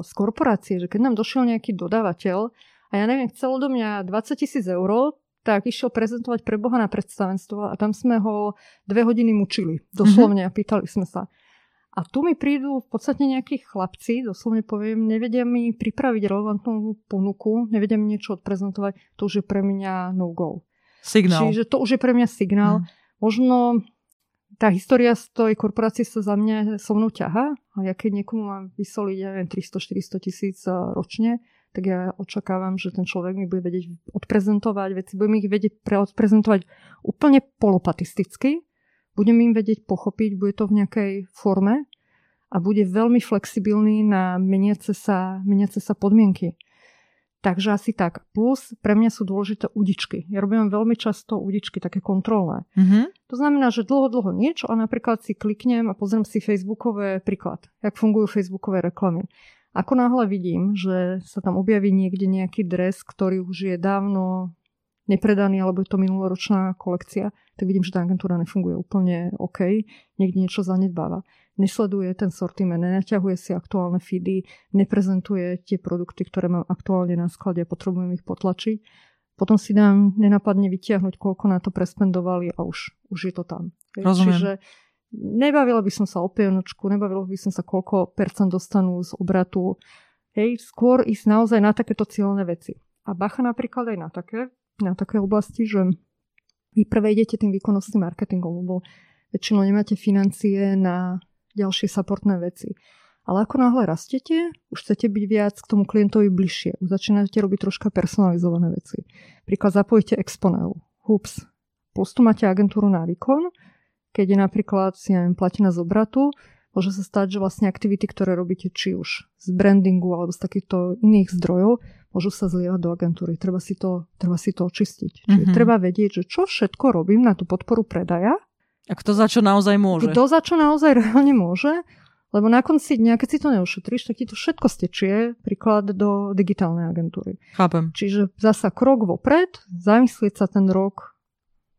z korporácie, že keď nám došiel nejaký dodávateľ a ja neviem, chcelo do mňa 20 tisíc eur, tak išiel prezentovať pre Boha na predstavenstvo a tam sme ho dve hodiny mučili. Doslovne mm-hmm. a pýtali sme sa. A tu mi prídu v podstate nejakí chlapci, doslovne poviem, nevedia mi pripraviť relevantnú ponuku, nevedia mi niečo odprezentovať, to už je pre mňa no-go. Signál. Čiže to už je pre mňa signál. Mm. Možno tá história z tej korporácie sa za mňa so mnou ťaha, a ja keď niekomu mám vysoliť, ja neviem, 300-400 tisíc ročne, tak ja očakávam, že ten človek mi bude vedieť odprezentovať veci, budem ich vedieť odprezentovať úplne polopatisticky, budem im vedieť pochopiť, bude to v nejakej forme a bude veľmi flexibilný na meniace sa, meniace sa podmienky. Takže asi tak. Plus pre mňa sú dôležité udičky. Ja robím veľmi často udičky, také kontrolné. Mm-hmm. To znamená, že dlho, dlho niečo a napríklad si kliknem a pozriem si facebookové príklad, jak fungujú facebookové reklamy. Ako náhle vidím, že sa tam objaví niekde nejaký dres, ktorý už je dávno nepredaný, alebo je to minuloročná kolekcia, tak vidím, že tá agentúra nefunguje úplne OK, niekde niečo zanedbáva. Nesleduje ten sortiment, nenaťahuje si aktuálne feedy, neprezentuje tie produkty, ktoré mám aktuálne na sklade a potrebujem ich potlačiť. Potom si dám nenapadne vytiahnuť, koľko na to prespendovali a už, už je to tam. Rozumiem. Čiže Nebavila by som sa o pienočku, nebavila by som sa, koľko percent dostanú z obratu. Hej, skôr ísť naozaj na takéto cieľné veci. A bacha napríklad aj na také, na také oblasti, že vy prvé idete tým výkonnostným marketingom, lebo väčšinou nemáte financie na ďalšie supportné veci. Ale ako náhle rastete, už chcete byť viac k tomu klientovi bližšie. Už začínate robiť troška personalizované veci. Príklad zapojíte Exponeu, Hoops. Plus tu máte agentúru na výkon, keď je napríklad, si neviem, platina z obratu, môže sa stať, že vlastne aktivity, ktoré robíte či už z brandingu alebo z takýchto iných zdrojov, môžu sa zlievať do agentúry. Treba si to, treba si to očistiť. Čiže mm-hmm. treba vedieť, že čo všetko robím na tú podporu predaja. A kto za čo naozaj môže. Kto za čo naozaj reálne môže. Lebo na konci dňa, keď si to neušetríš, tak ti to všetko stečie, príklad do digitálnej agentúry. Chápem. Čiže zasa krok vopred, zamyslieť sa ten rok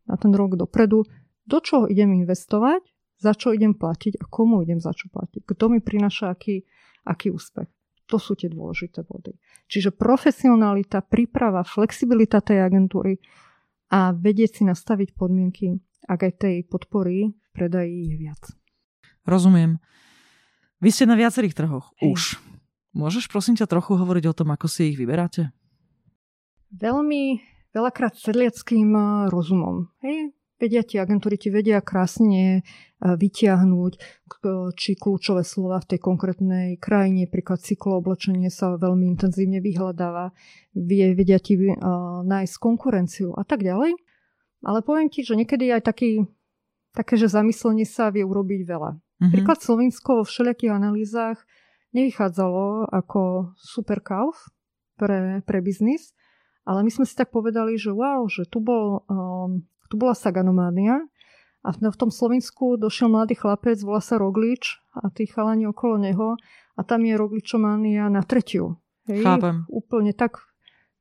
na ten rok dopredu, do čoho idem investovať, za čo idem platiť a komu idem za čo platiť. Kto mi prináša aký, aký úspech. To sú tie dôležité body. Čiže profesionalita, príprava, flexibilita tej agentúry a vedieť si nastaviť podmienky, ak aj tej podpory v predaji je viac. Rozumiem. Vy ste na viacerých trhoch Hej. už. Môžeš prosím ťa trochu hovoriť o tom, ako si ich vyberáte? Veľmi veľakrát sedliackým eh, rozumom. Hej? Vedia ti agentúry ti vedia krásne e, vytiahnuť, či kľúčové slova v tej konkrétnej krajine, príklad cyklooblečenie sa veľmi intenzívne vyhľadáva, vie, vedia ti uh, nájsť konkurenciu a tak ďalej. Ale poviem ti, že niekedy aj taký, také, že zamyslenie sa vie urobiť veľa. Mm-hmm. Príklad Slovensko vo všelijakých analýzach nevychádzalo ako super kauf pre, pre biznis, ale my sme si tak povedali, že wow, že tu bol um, tu bola Saganománia a v tom Slovensku došiel mladý chlapec, volá sa Roglič a tí chalani okolo neho a tam je Rogličománia na tretiu. Hej, Chápem. Úplne tak,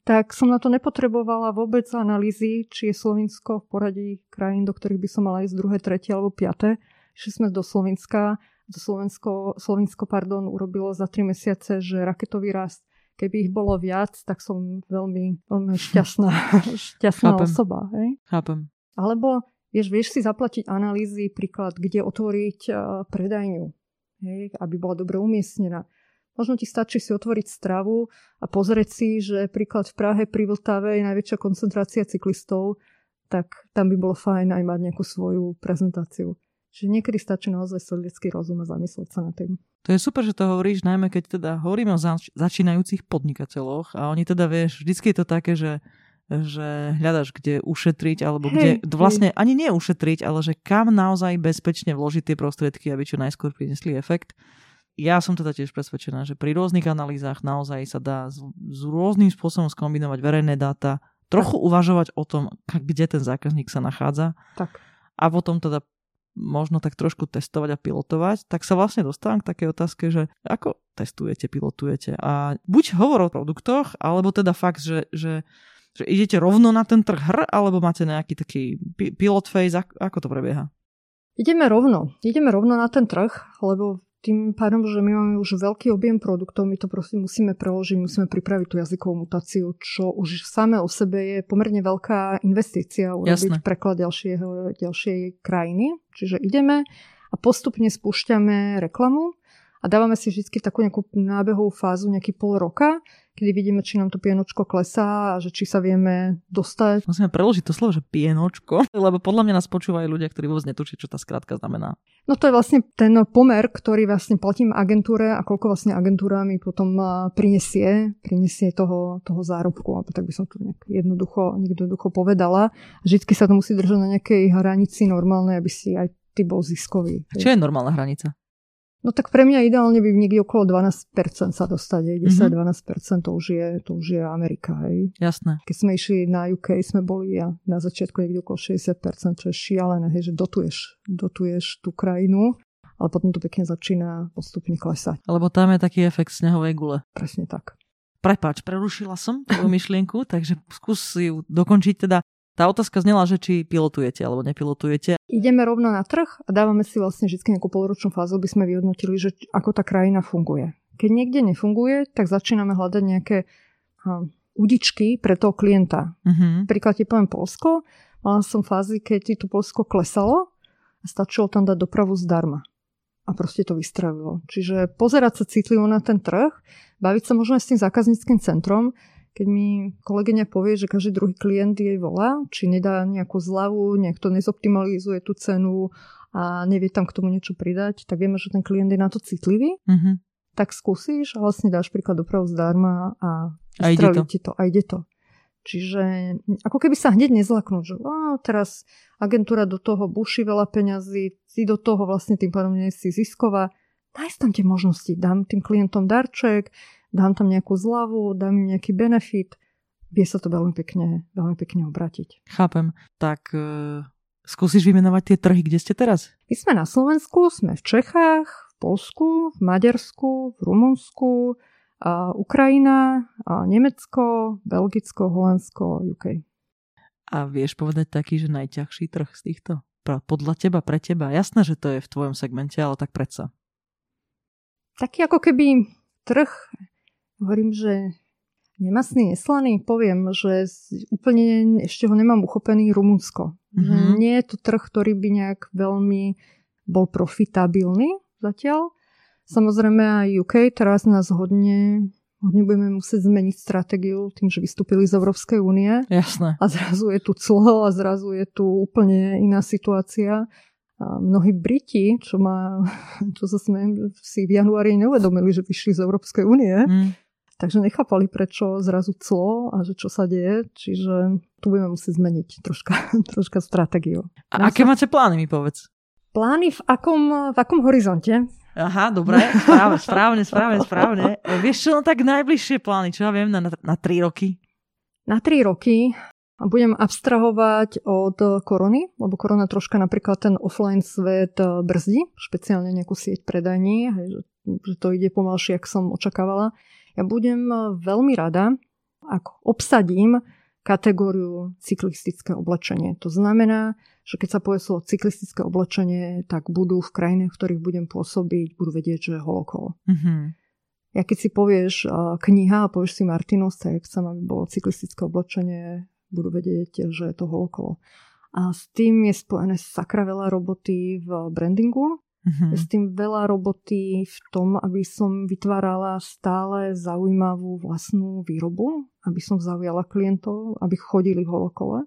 tak som na to nepotrebovala vôbec analýzy, či je Slovensko v poradí krajín, do ktorých by som mala ísť druhé, tretie alebo piaté. Išli sme do Slovenska, do Slovensko, Slovensko pardon, urobilo za tri mesiace, že raketový rast keby ich bolo viac, tak som veľmi, veľmi šťastná, šťastná Chápem. osoba. Hej? Chápem. Alebo vieš, vieš si zaplatiť analýzy, príklad, kde otvoriť uh, predajňu, hej, aby bola dobre umiestnená. Možno ti stačí si otvoriť stravu a pozrieť si, že príklad v Prahe pri Vltave je najväčšia koncentrácia cyklistov, tak tam by bolo fajn aj mať nejakú svoju prezentáciu. Čiže niekedy stačí naozaj sovietský rozum a zamyslieť sa na tým. To je super, že to hovoríš, najmä keď teda hovoríme o zač- začínajúcich podnikateľoch a oni teda vieš, vždycky je to také, že že hľadaš, kde ušetriť, alebo kde vlastne ani nie ušetriť, ale že kam naozaj bezpečne vložiť tie prostriedky, aby čo najskôr prinesli efekt. Ja som teda tiež presvedčená, že pri rôznych analýzach naozaj sa dá s, s rôznym spôsobom skombinovať verejné dáta, trochu tak. uvažovať o tom, kde ten zákazník sa nachádza tak. a potom teda možno tak trošku testovať a pilotovať, tak sa vlastne dostávam k takej otázke, že ako testujete, pilotujete a buď hovor o produktoch, alebo teda fakt, že, že že idete rovno na ten trh hr, alebo máte nejaký taký pilot phase, ako to prebieha? Ideme rovno. Ideme rovno na ten trh, lebo tým pádom, že my máme už veľký objem produktov, my to proste musíme preložiť, musíme pripraviť tú jazykovú mutáciu, čo už samé o sebe je pomerne veľká investícia urobiť Jasne. preklad ďalšieho, ďalšej krajiny. Čiže ideme a postupne spúšťame reklamu a dávame si vždy takú nejakú nábehovú fázu, nejaký pol roka, kedy vidíme, či nám to pienočko klesá a že či sa vieme dostať. Musíme preložiť to slovo, že pienočko, lebo podľa mňa nás počúvajú ľudia, ktorí vôbec netučia, čo tá skrátka znamená. No to je vlastne ten pomer, ktorý vlastne platím agentúre a koľko vlastne agentúra mi potom prinesie, prinesie toho, toho zárobku, alebo tak by som to nejak jednoducho, jednoducho povedala. Vždycky sa to musí držať na nejakej hranici normálnej, aby si aj ty bol ziskový. Čo je normálna hranica? No tak pre mňa ideálne by niekde okolo 12% sa dostať, 10-12% mm-hmm. to už je, to už je Amerika, hej. Jasné. Keď sme išli na UK, sme boli a na začiatku niekde okolo 60%, čo je šialené, hej, že dotuješ, dotuješ tú krajinu, ale potom to pekne začína postupne klesať. Lebo tam je taký efekt snehovej gule. Presne tak. Prepač, prerušila som tvoju myšlienku, takže skús ju dokončiť teda. Tá otázka znela, že či pilotujete alebo nepilotujete. Ideme rovno na trh a dávame si vlastne vždy nejakú polročnú fázu, aby sme vyhodnotili, že ako tá krajina funguje. Keď niekde nefunguje, tak začíname hľadať nejaké uh, udičky pre toho klienta. Uh-huh. Príklad ti poviem Polsko. Mala som fázy, keď to Polsko klesalo a stačilo tam dať dopravu zdarma. A proste to vystrelilo. Čiže pozerať sa citlivo na ten trh, baviť sa možno aj s tým zákazníckým centrom, keď mi kolegyňa povie, že každý druhý klient jej volá, či nedá nejakú zľavu, nejak to nezoptimalizuje tú cenu a nevie tam k tomu niečo pridať, tak vieme, že ten klient je na to citlivý. Mm-hmm. Tak skúsiš a vlastne dáš príklad dopravu zdarma a, a ide to. ti to. A ide to. Čiže ako keby sa hneď nezlaknúť, že ó, teraz agentúra do toho buší veľa peňazí, si do toho vlastne tým pádom nie si zisková. Nájsť tam tie možnosti, dám tým klientom darček, dám tam nejakú zľavu, dám im nejaký benefit, vie sa to veľmi pekne, veľmi pekne obratiť. Chápem. Tak uh, skúsiš vymenovať tie trhy, kde ste teraz? My sme na Slovensku, sme v Čechách, v Polsku, v Maďarsku, v Rumunsku, a Ukrajina, a Nemecko, Belgicko, Holandsko, UK. A vieš povedať taký, že najťažší trh z týchto? Podľa teba, pre teba. Jasné, že to je v tvojom segmente, ale tak predsa. Taký ako keby trh, hovorím, že nemasný, neslaný, poviem, že úplne ešte ho nemám uchopený Rumunsko. Mm-hmm. Nie je to trh, ktorý by nejak veľmi bol profitabilný zatiaľ. Samozrejme aj UK teraz nás hodne Hodne budeme musieť zmeniť stratégiu tým, že vystúpili z Európskej únie. Jasné. A zrazu je tu clo a zrazu je tu úplne iná situácia. A mnohí Briti, čo, má, čo sa sme si v januári neuvedomili, že vyšli z Európskej únie, mm. Takže nechápali, prečo zrazu clo a že čo sa deje. Čiže tu budeme musieť zmeniť troška, troška stratégiu. A aké sa... máte plány, mi povedz? Plány v akom, v akom horizonte? Aha, dobre, správne, správne, správne, správne. Vieš čo, no tak najbližšie plány, čo ja viem, na, na 3 roky? Na 3 roky budem abstrahovať od korony, lebo korona troška napríklad ten offline svet brzdí, špeciálne nejakú sieť predajní, že, že to ide pomalšie, ako som očakávala. Ja budem veľmi rada, ak obsadím kategóriu cyklistické oblečenie. To znamená, že keď sa povie slovo cyklistické oblečenie, tak budú v krajinách, v ktorých budem pôsobiť, budú vedieť, že je holokolo. Mm-hmm. Ja keď si povieš uh, kniha a povieš si Martinus, tak chcem, aby bolo cyklistické oblečenie, budú vedieť, že je to holokolo. A s tým je spojené sakra veľa roboty v brandingu, Mm-hmm. Je s tým veľa roboty v tom, aby som vytvárala stále zaujímavú vlastnú výrobu, aby som zaujala klientov, aby chodili holokole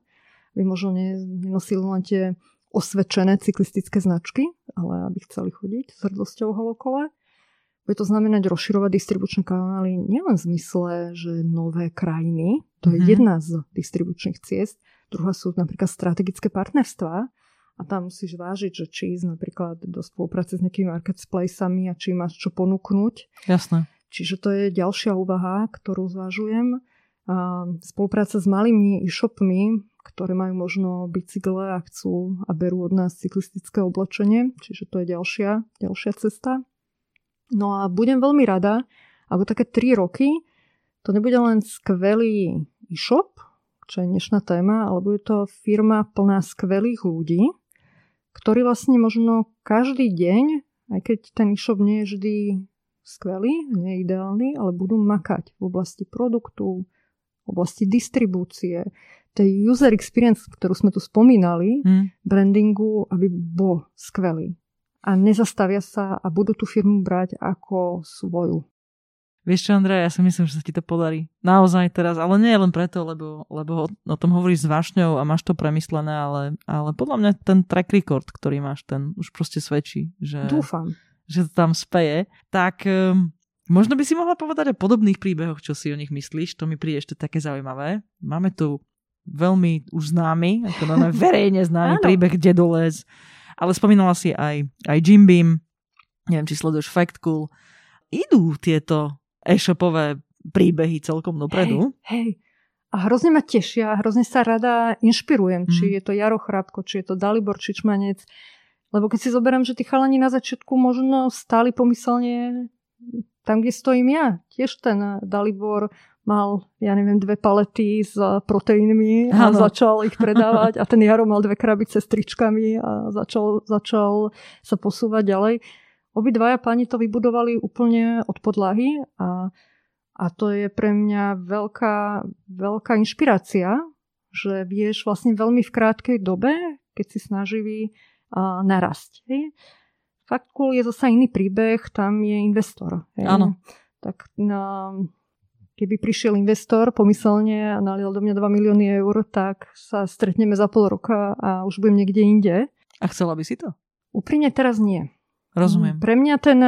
aby možno nenosili len tie osvedčené cyklistické značky, ale aby chceli chodiť s hrdosťou holokole. Bude to znamenať rozširovať distribučné kanály nielen v zmysle, že nové krajiny, to je mm-hmm. jedna z distribučných ciest, druhá sú napríklad strategické partnerstvá a tam musíš vážiť, že či ísť napríklad do spolupráce s nejakými marketplacami a či máš čo ponúknuť. Jasné. Čiže to je ďalšia úvaha, ktorú zvažujem. A spolupráca s malými e-shopmi, ktoré majú možno bicykle a chcú a berú od nás cyklistické oblečenie, čiže to je ďalšia, ďalšia cesta. No a budem veľmi rada, ako také 3 roky to nebude len skvelý e-shop, čo je dnešná téma, ale bude to firma plná skvelých ľudí, ktorí vlastne možno každý deň, aj keď ten e-shop nie je vždy skvelý, nie je ideálny, ale budú makať v oblasti produktu, v oblasti distribúcie, tej user experience, ktorú sme tu spomínali, mm. brandingu, aby bol skvelý. A nezastavia sa a budú tú firmu brať ako svoju. Vieš čo, Andrej, ja si myslím, že sa ti to podarí. Naozaj teraz, ale nie len preto, lebo, lebo o tom hovoríš s vášňou a máš to premyslené, ale, ale podľa mňa ten track record, ktorý máš, ten už proste svedčí, že, Dúfam. že to tam speje. Tak um, možno by si mohla povedať o podobných príbehoch, čo si o nich myslíš, to mi príde ešte také zaujímavé. Máme tu veľmi už známy, ako máme verejne známy príbeh Dedolez, ale spomínala si aj, aj Jim Beam, neviem, či sleduješ Fact Cool. Idú tieto e-shopové príbehy celkom dopredu. Hej, hej. A hrozne ma tešia, hrozne sa rada inšpirujem, mm. či mhm. je to Jaro Chrápko, či je to Dalibor Čičmanec. Lebo keď si zoberiem, že tí chalani na začiatku možno stáli pomyselne tam, kde stojím ja. Tiež ten Dalibor mal, ja neviem, dve palety s proteínmi a ano. začal ich predávať a ten Jaro mal dve krabice s tričkami a začal, začal sa posúvať ďalej. Obidvaja páni to vybudovali úplne od podlahy a, a to je pre mňa veľká, veľká inšpirácia, že vieš vlastne veľmi v krátkej dobe, keď si snažili uh, narasť. Hej. Je zase iný príbeh, tam je investor. Áno. Tak na, keby prišiel investor pomyselne a nalial do mňa 2 milióny eur, tak sa stretneme za pol roka a už budem niekde inde. A chcela by si to? Úprimne teraz nie. Rozumiem. Pre mňa ten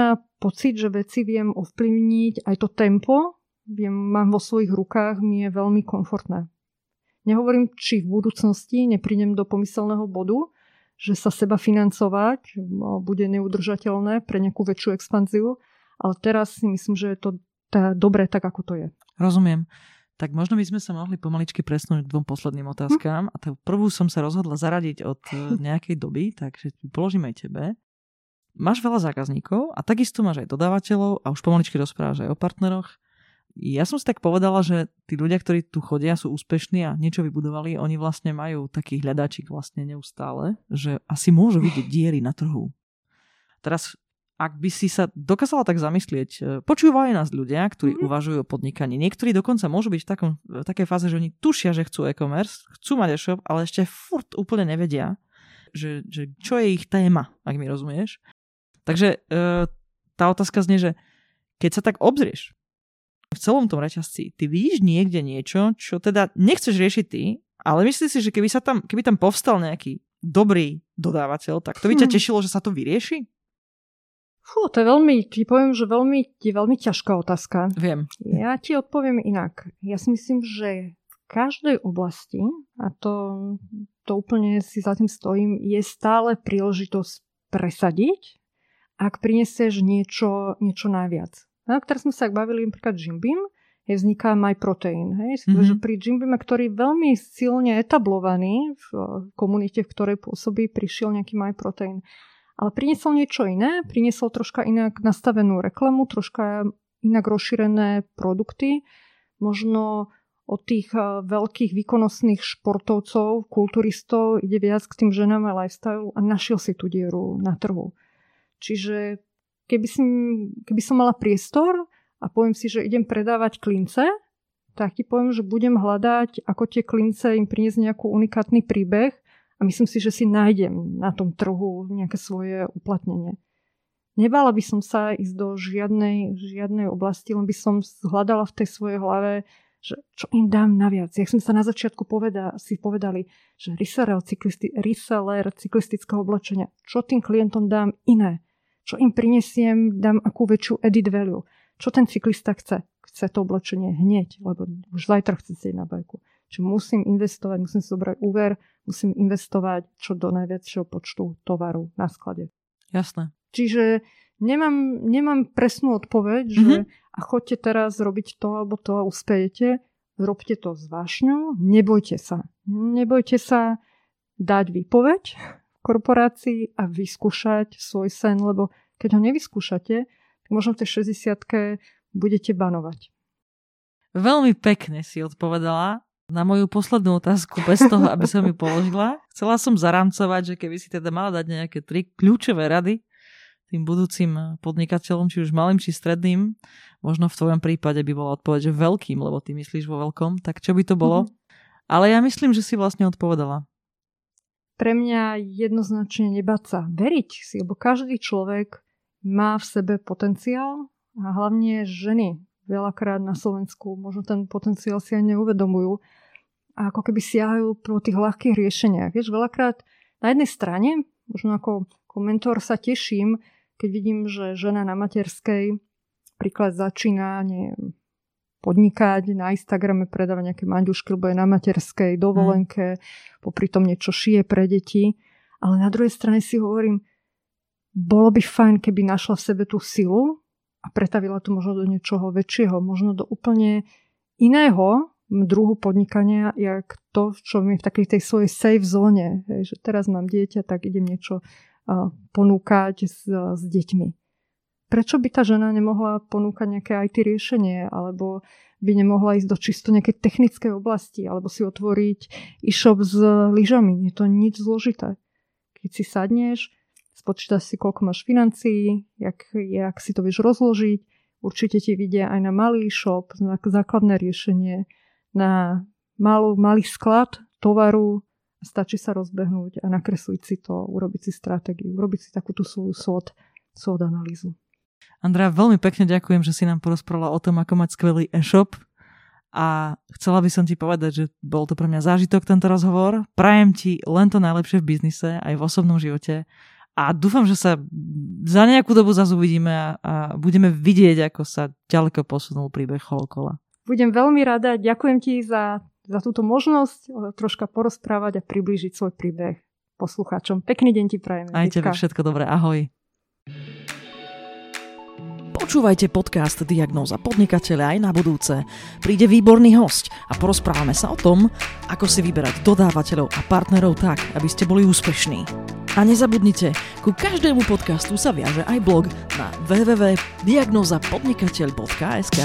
pocit, že veci viem ovplyvniť, aj to tempo, viem, mám vo svojich rukách, mi je veľmi komfortné. Nehovorím, či v budúcnosti neprídem do pomyselného bodu, že sa seba financovať bude neudržateľné pre nejakú väčšiu expanziu, ale teraz si myslím, že je to tá, dobre tak, ako to je. Rozumiem. Tak možno by sme sa mohli pomaličky presnúť k dvom posledným otázkám. Hm. A tú prvú som sa rozhodla zaradiť od e, nejakej doby, takže položím aj tebe. Máš veľa zákazníkov a takisto máš aj dodávateľov a už pomaličky rozprávaš aj o partneroch. ja som si tak povedala, že tí ľudia, ktorí tu chodia, sú úspešní a niečo vybudovali, oni vlastne majú taký hľadačik vlastne neustále, že asi môžu vidieť diery na trhu. Teraz, ak by si sa dokázala tak zamyslieť, e, počúvajú nás ľudia, ktorí mm-hmm. uvažujú o podnikaní. Niektorí dokonca môžu byť v, takom, v takej fáze, že oni tušia, že chcú e-commerce, chcú mať e-shop, ale ešte furt úplne nevedia, že, že čo je ich téma, ak mi rozumieš. Takže e, tá otázka znie, že keď sa tak obzrieš v celom tom reťazci, ty vidíš niekde niečo, čo teda nechceš riešiť ty, ale myslíš si, že keby, sa tam, keby tam povstal nejaký dobrý dodávateľ, tak to by ťa hm. tešilo, že sa to vyrieši? Fú, to je veľmi, ti poviem, že veľmi, je veľmi ťažká otázka. Viem. Ja ti odpoviem inak. Ja si myslím, že v každej oblasti, a to, to úplne si za tým stojím, je stále príležitosť presadiť, ak prinesieš niečo, niečo najviac. No, teraz sme sa ak bavili napríklad Jim Beam, je vzniká MyProtein. Hej? Mm-hmm. Že pri Jim Beam, ktorý je veľmi silne etablovaný v komunite, v ktorej pôsobí, prišiel nejaký MyProtein. Ale priniesol niečo iné, priniesol troška inak nastavenú reklamu, troška inak rozšírené produkty, možno od tých veľkých výkonnostných športovcov, kulturistov ide viac k tým ženám a lifestyle a našiel si tú dieru na trhu. Čiže keby, si, keby som mala priestor a poviem si, že idem predávať klince, tak ti poviem, že budem hľadať, ako tie klince im priniesť nejaký unikátny príbeh a myslím si, že si nájdem na tom trhu nejaké svoje uplatnenie. Nebala by som sa ísť do žiadnej, žiadnej oblasti, len by som hľadala v tej svojej hlave, že čo im dám naviac. Jak sme sa na začiatku poveda, si povedali, že reseller, cyklisti, reseller cyklistického oblečenia, čo tým klientom dám iné čo im prinesiem, dám akú väčšiu edit value. Čo ten cyklista chce? Chce to oblečenie hneď, lebo už zajtra chce si na bajku. Čiže musím investovať, musím si zobrať úver, musím investovať čo do najväčšieho počtu tovaru na sklade. Jasné. Čiže nemám, nemám presnú odpoveď, že mm-hmm. a chodte teraz robiť to alebo to a uspejete. Robte to s vášňou, nebojte sa. Nebojte sa dať výpoveď, korporácii a vyskúšať svoj sen, lebo keď ho nevyskúšate, tak možno v tej 60 budete banovať. Veľmi pekne si odpovedala na moju poslednú otázku bez toho, aby som ju položila. Chcela som zaramcovať, že keby si teda mala dať nejaké tri kľúčové rady tým budúcim podnikateľom, či už malým, či stredným, možno v tvojom prípade by bola odpoveď, že veľkým, lebo ty myslíš vo veľkom, tak čo by to bolo? Mm-hmm. Ale ja myslím, že si vlastne odpovedala pre mňa jednoznačne nebať sa. Veriť si, lebo každý človek má v sebe potenciál a hlavne ženy veľakrát na Slovensku možno ten potenciál si aj neuvedomujú a ako keby siahajú po tých ľahkých riešeniach. Vieš, veľakrát na jednej strane, možno ako, ako mentor sa teším, keď vidím, že žena na materskej príklad začína, neviem, podnikať, na Instagrame predávať nejaké manďušky, lebo je na materskej dovolenke, mm. popri tom niečo šije pre deti. Ale na druhej strane si hovorím, bolo by fajn, keby našla v sebe tú silu a pretavila to možno do niečoho väčšieho, možno do úplne iného druhu podnikania, jak to, čo mi v takej tej svojej safe zóne, že teraz mám dieťa, tak idem niečo ponúkať s, s deťmi prečo by tá žena nemohla ponúkať nejaké IT riešenie, alebo by nemohla ísť do čisto nejakej technickej oblasti, alebo si otvoriť e-shop s lyžami. Je to nič zložité. Keď si sadneš, spočítaš si, koľko máš financií, jak, jak si to vieš rozložiť, určite ti vidia aj na malý e-shop, na základné riešenie, na malú, malý sklad tovaru, stačí sa rozbehnúť a nakresliť si to, urobiť si stratégiu, urobiť si takúto svoju SWOT, SWOT analýzu. Andrea, veľmi pekne ďakujem, že si nám porozprala o tom, ako mať skvelý e-shop a chcela by som ti povedať, že bol to pre mňa zážitok tento rozhovor. Prajem ti len to najlepšie v biznise, aj v osobnom živote a dúfam, že sa za nejakú dobu zase uvidíme a, a budeme vidieť, ako sa ďaleko posunul príbeh Holokola. Budem veľmi rada, ďakujem ti za, za túto možnosť troška porozprávať a priblížiť svoj príbeh poslucháčom. Pekný deň ti prajem. Aj tebe všetko dobré, ahoj. Počúvajte podcast Diagnóza podnikateľa aj na budúce. Príde výborný host a porozprávame sa o tom, ako si vyberať dodávateľov a partnerov tak, aby ste boli úspešní. A nezabudnite, ku každému podcastu sa viaže aj blog na www.diagnozapodnikateľ.sk.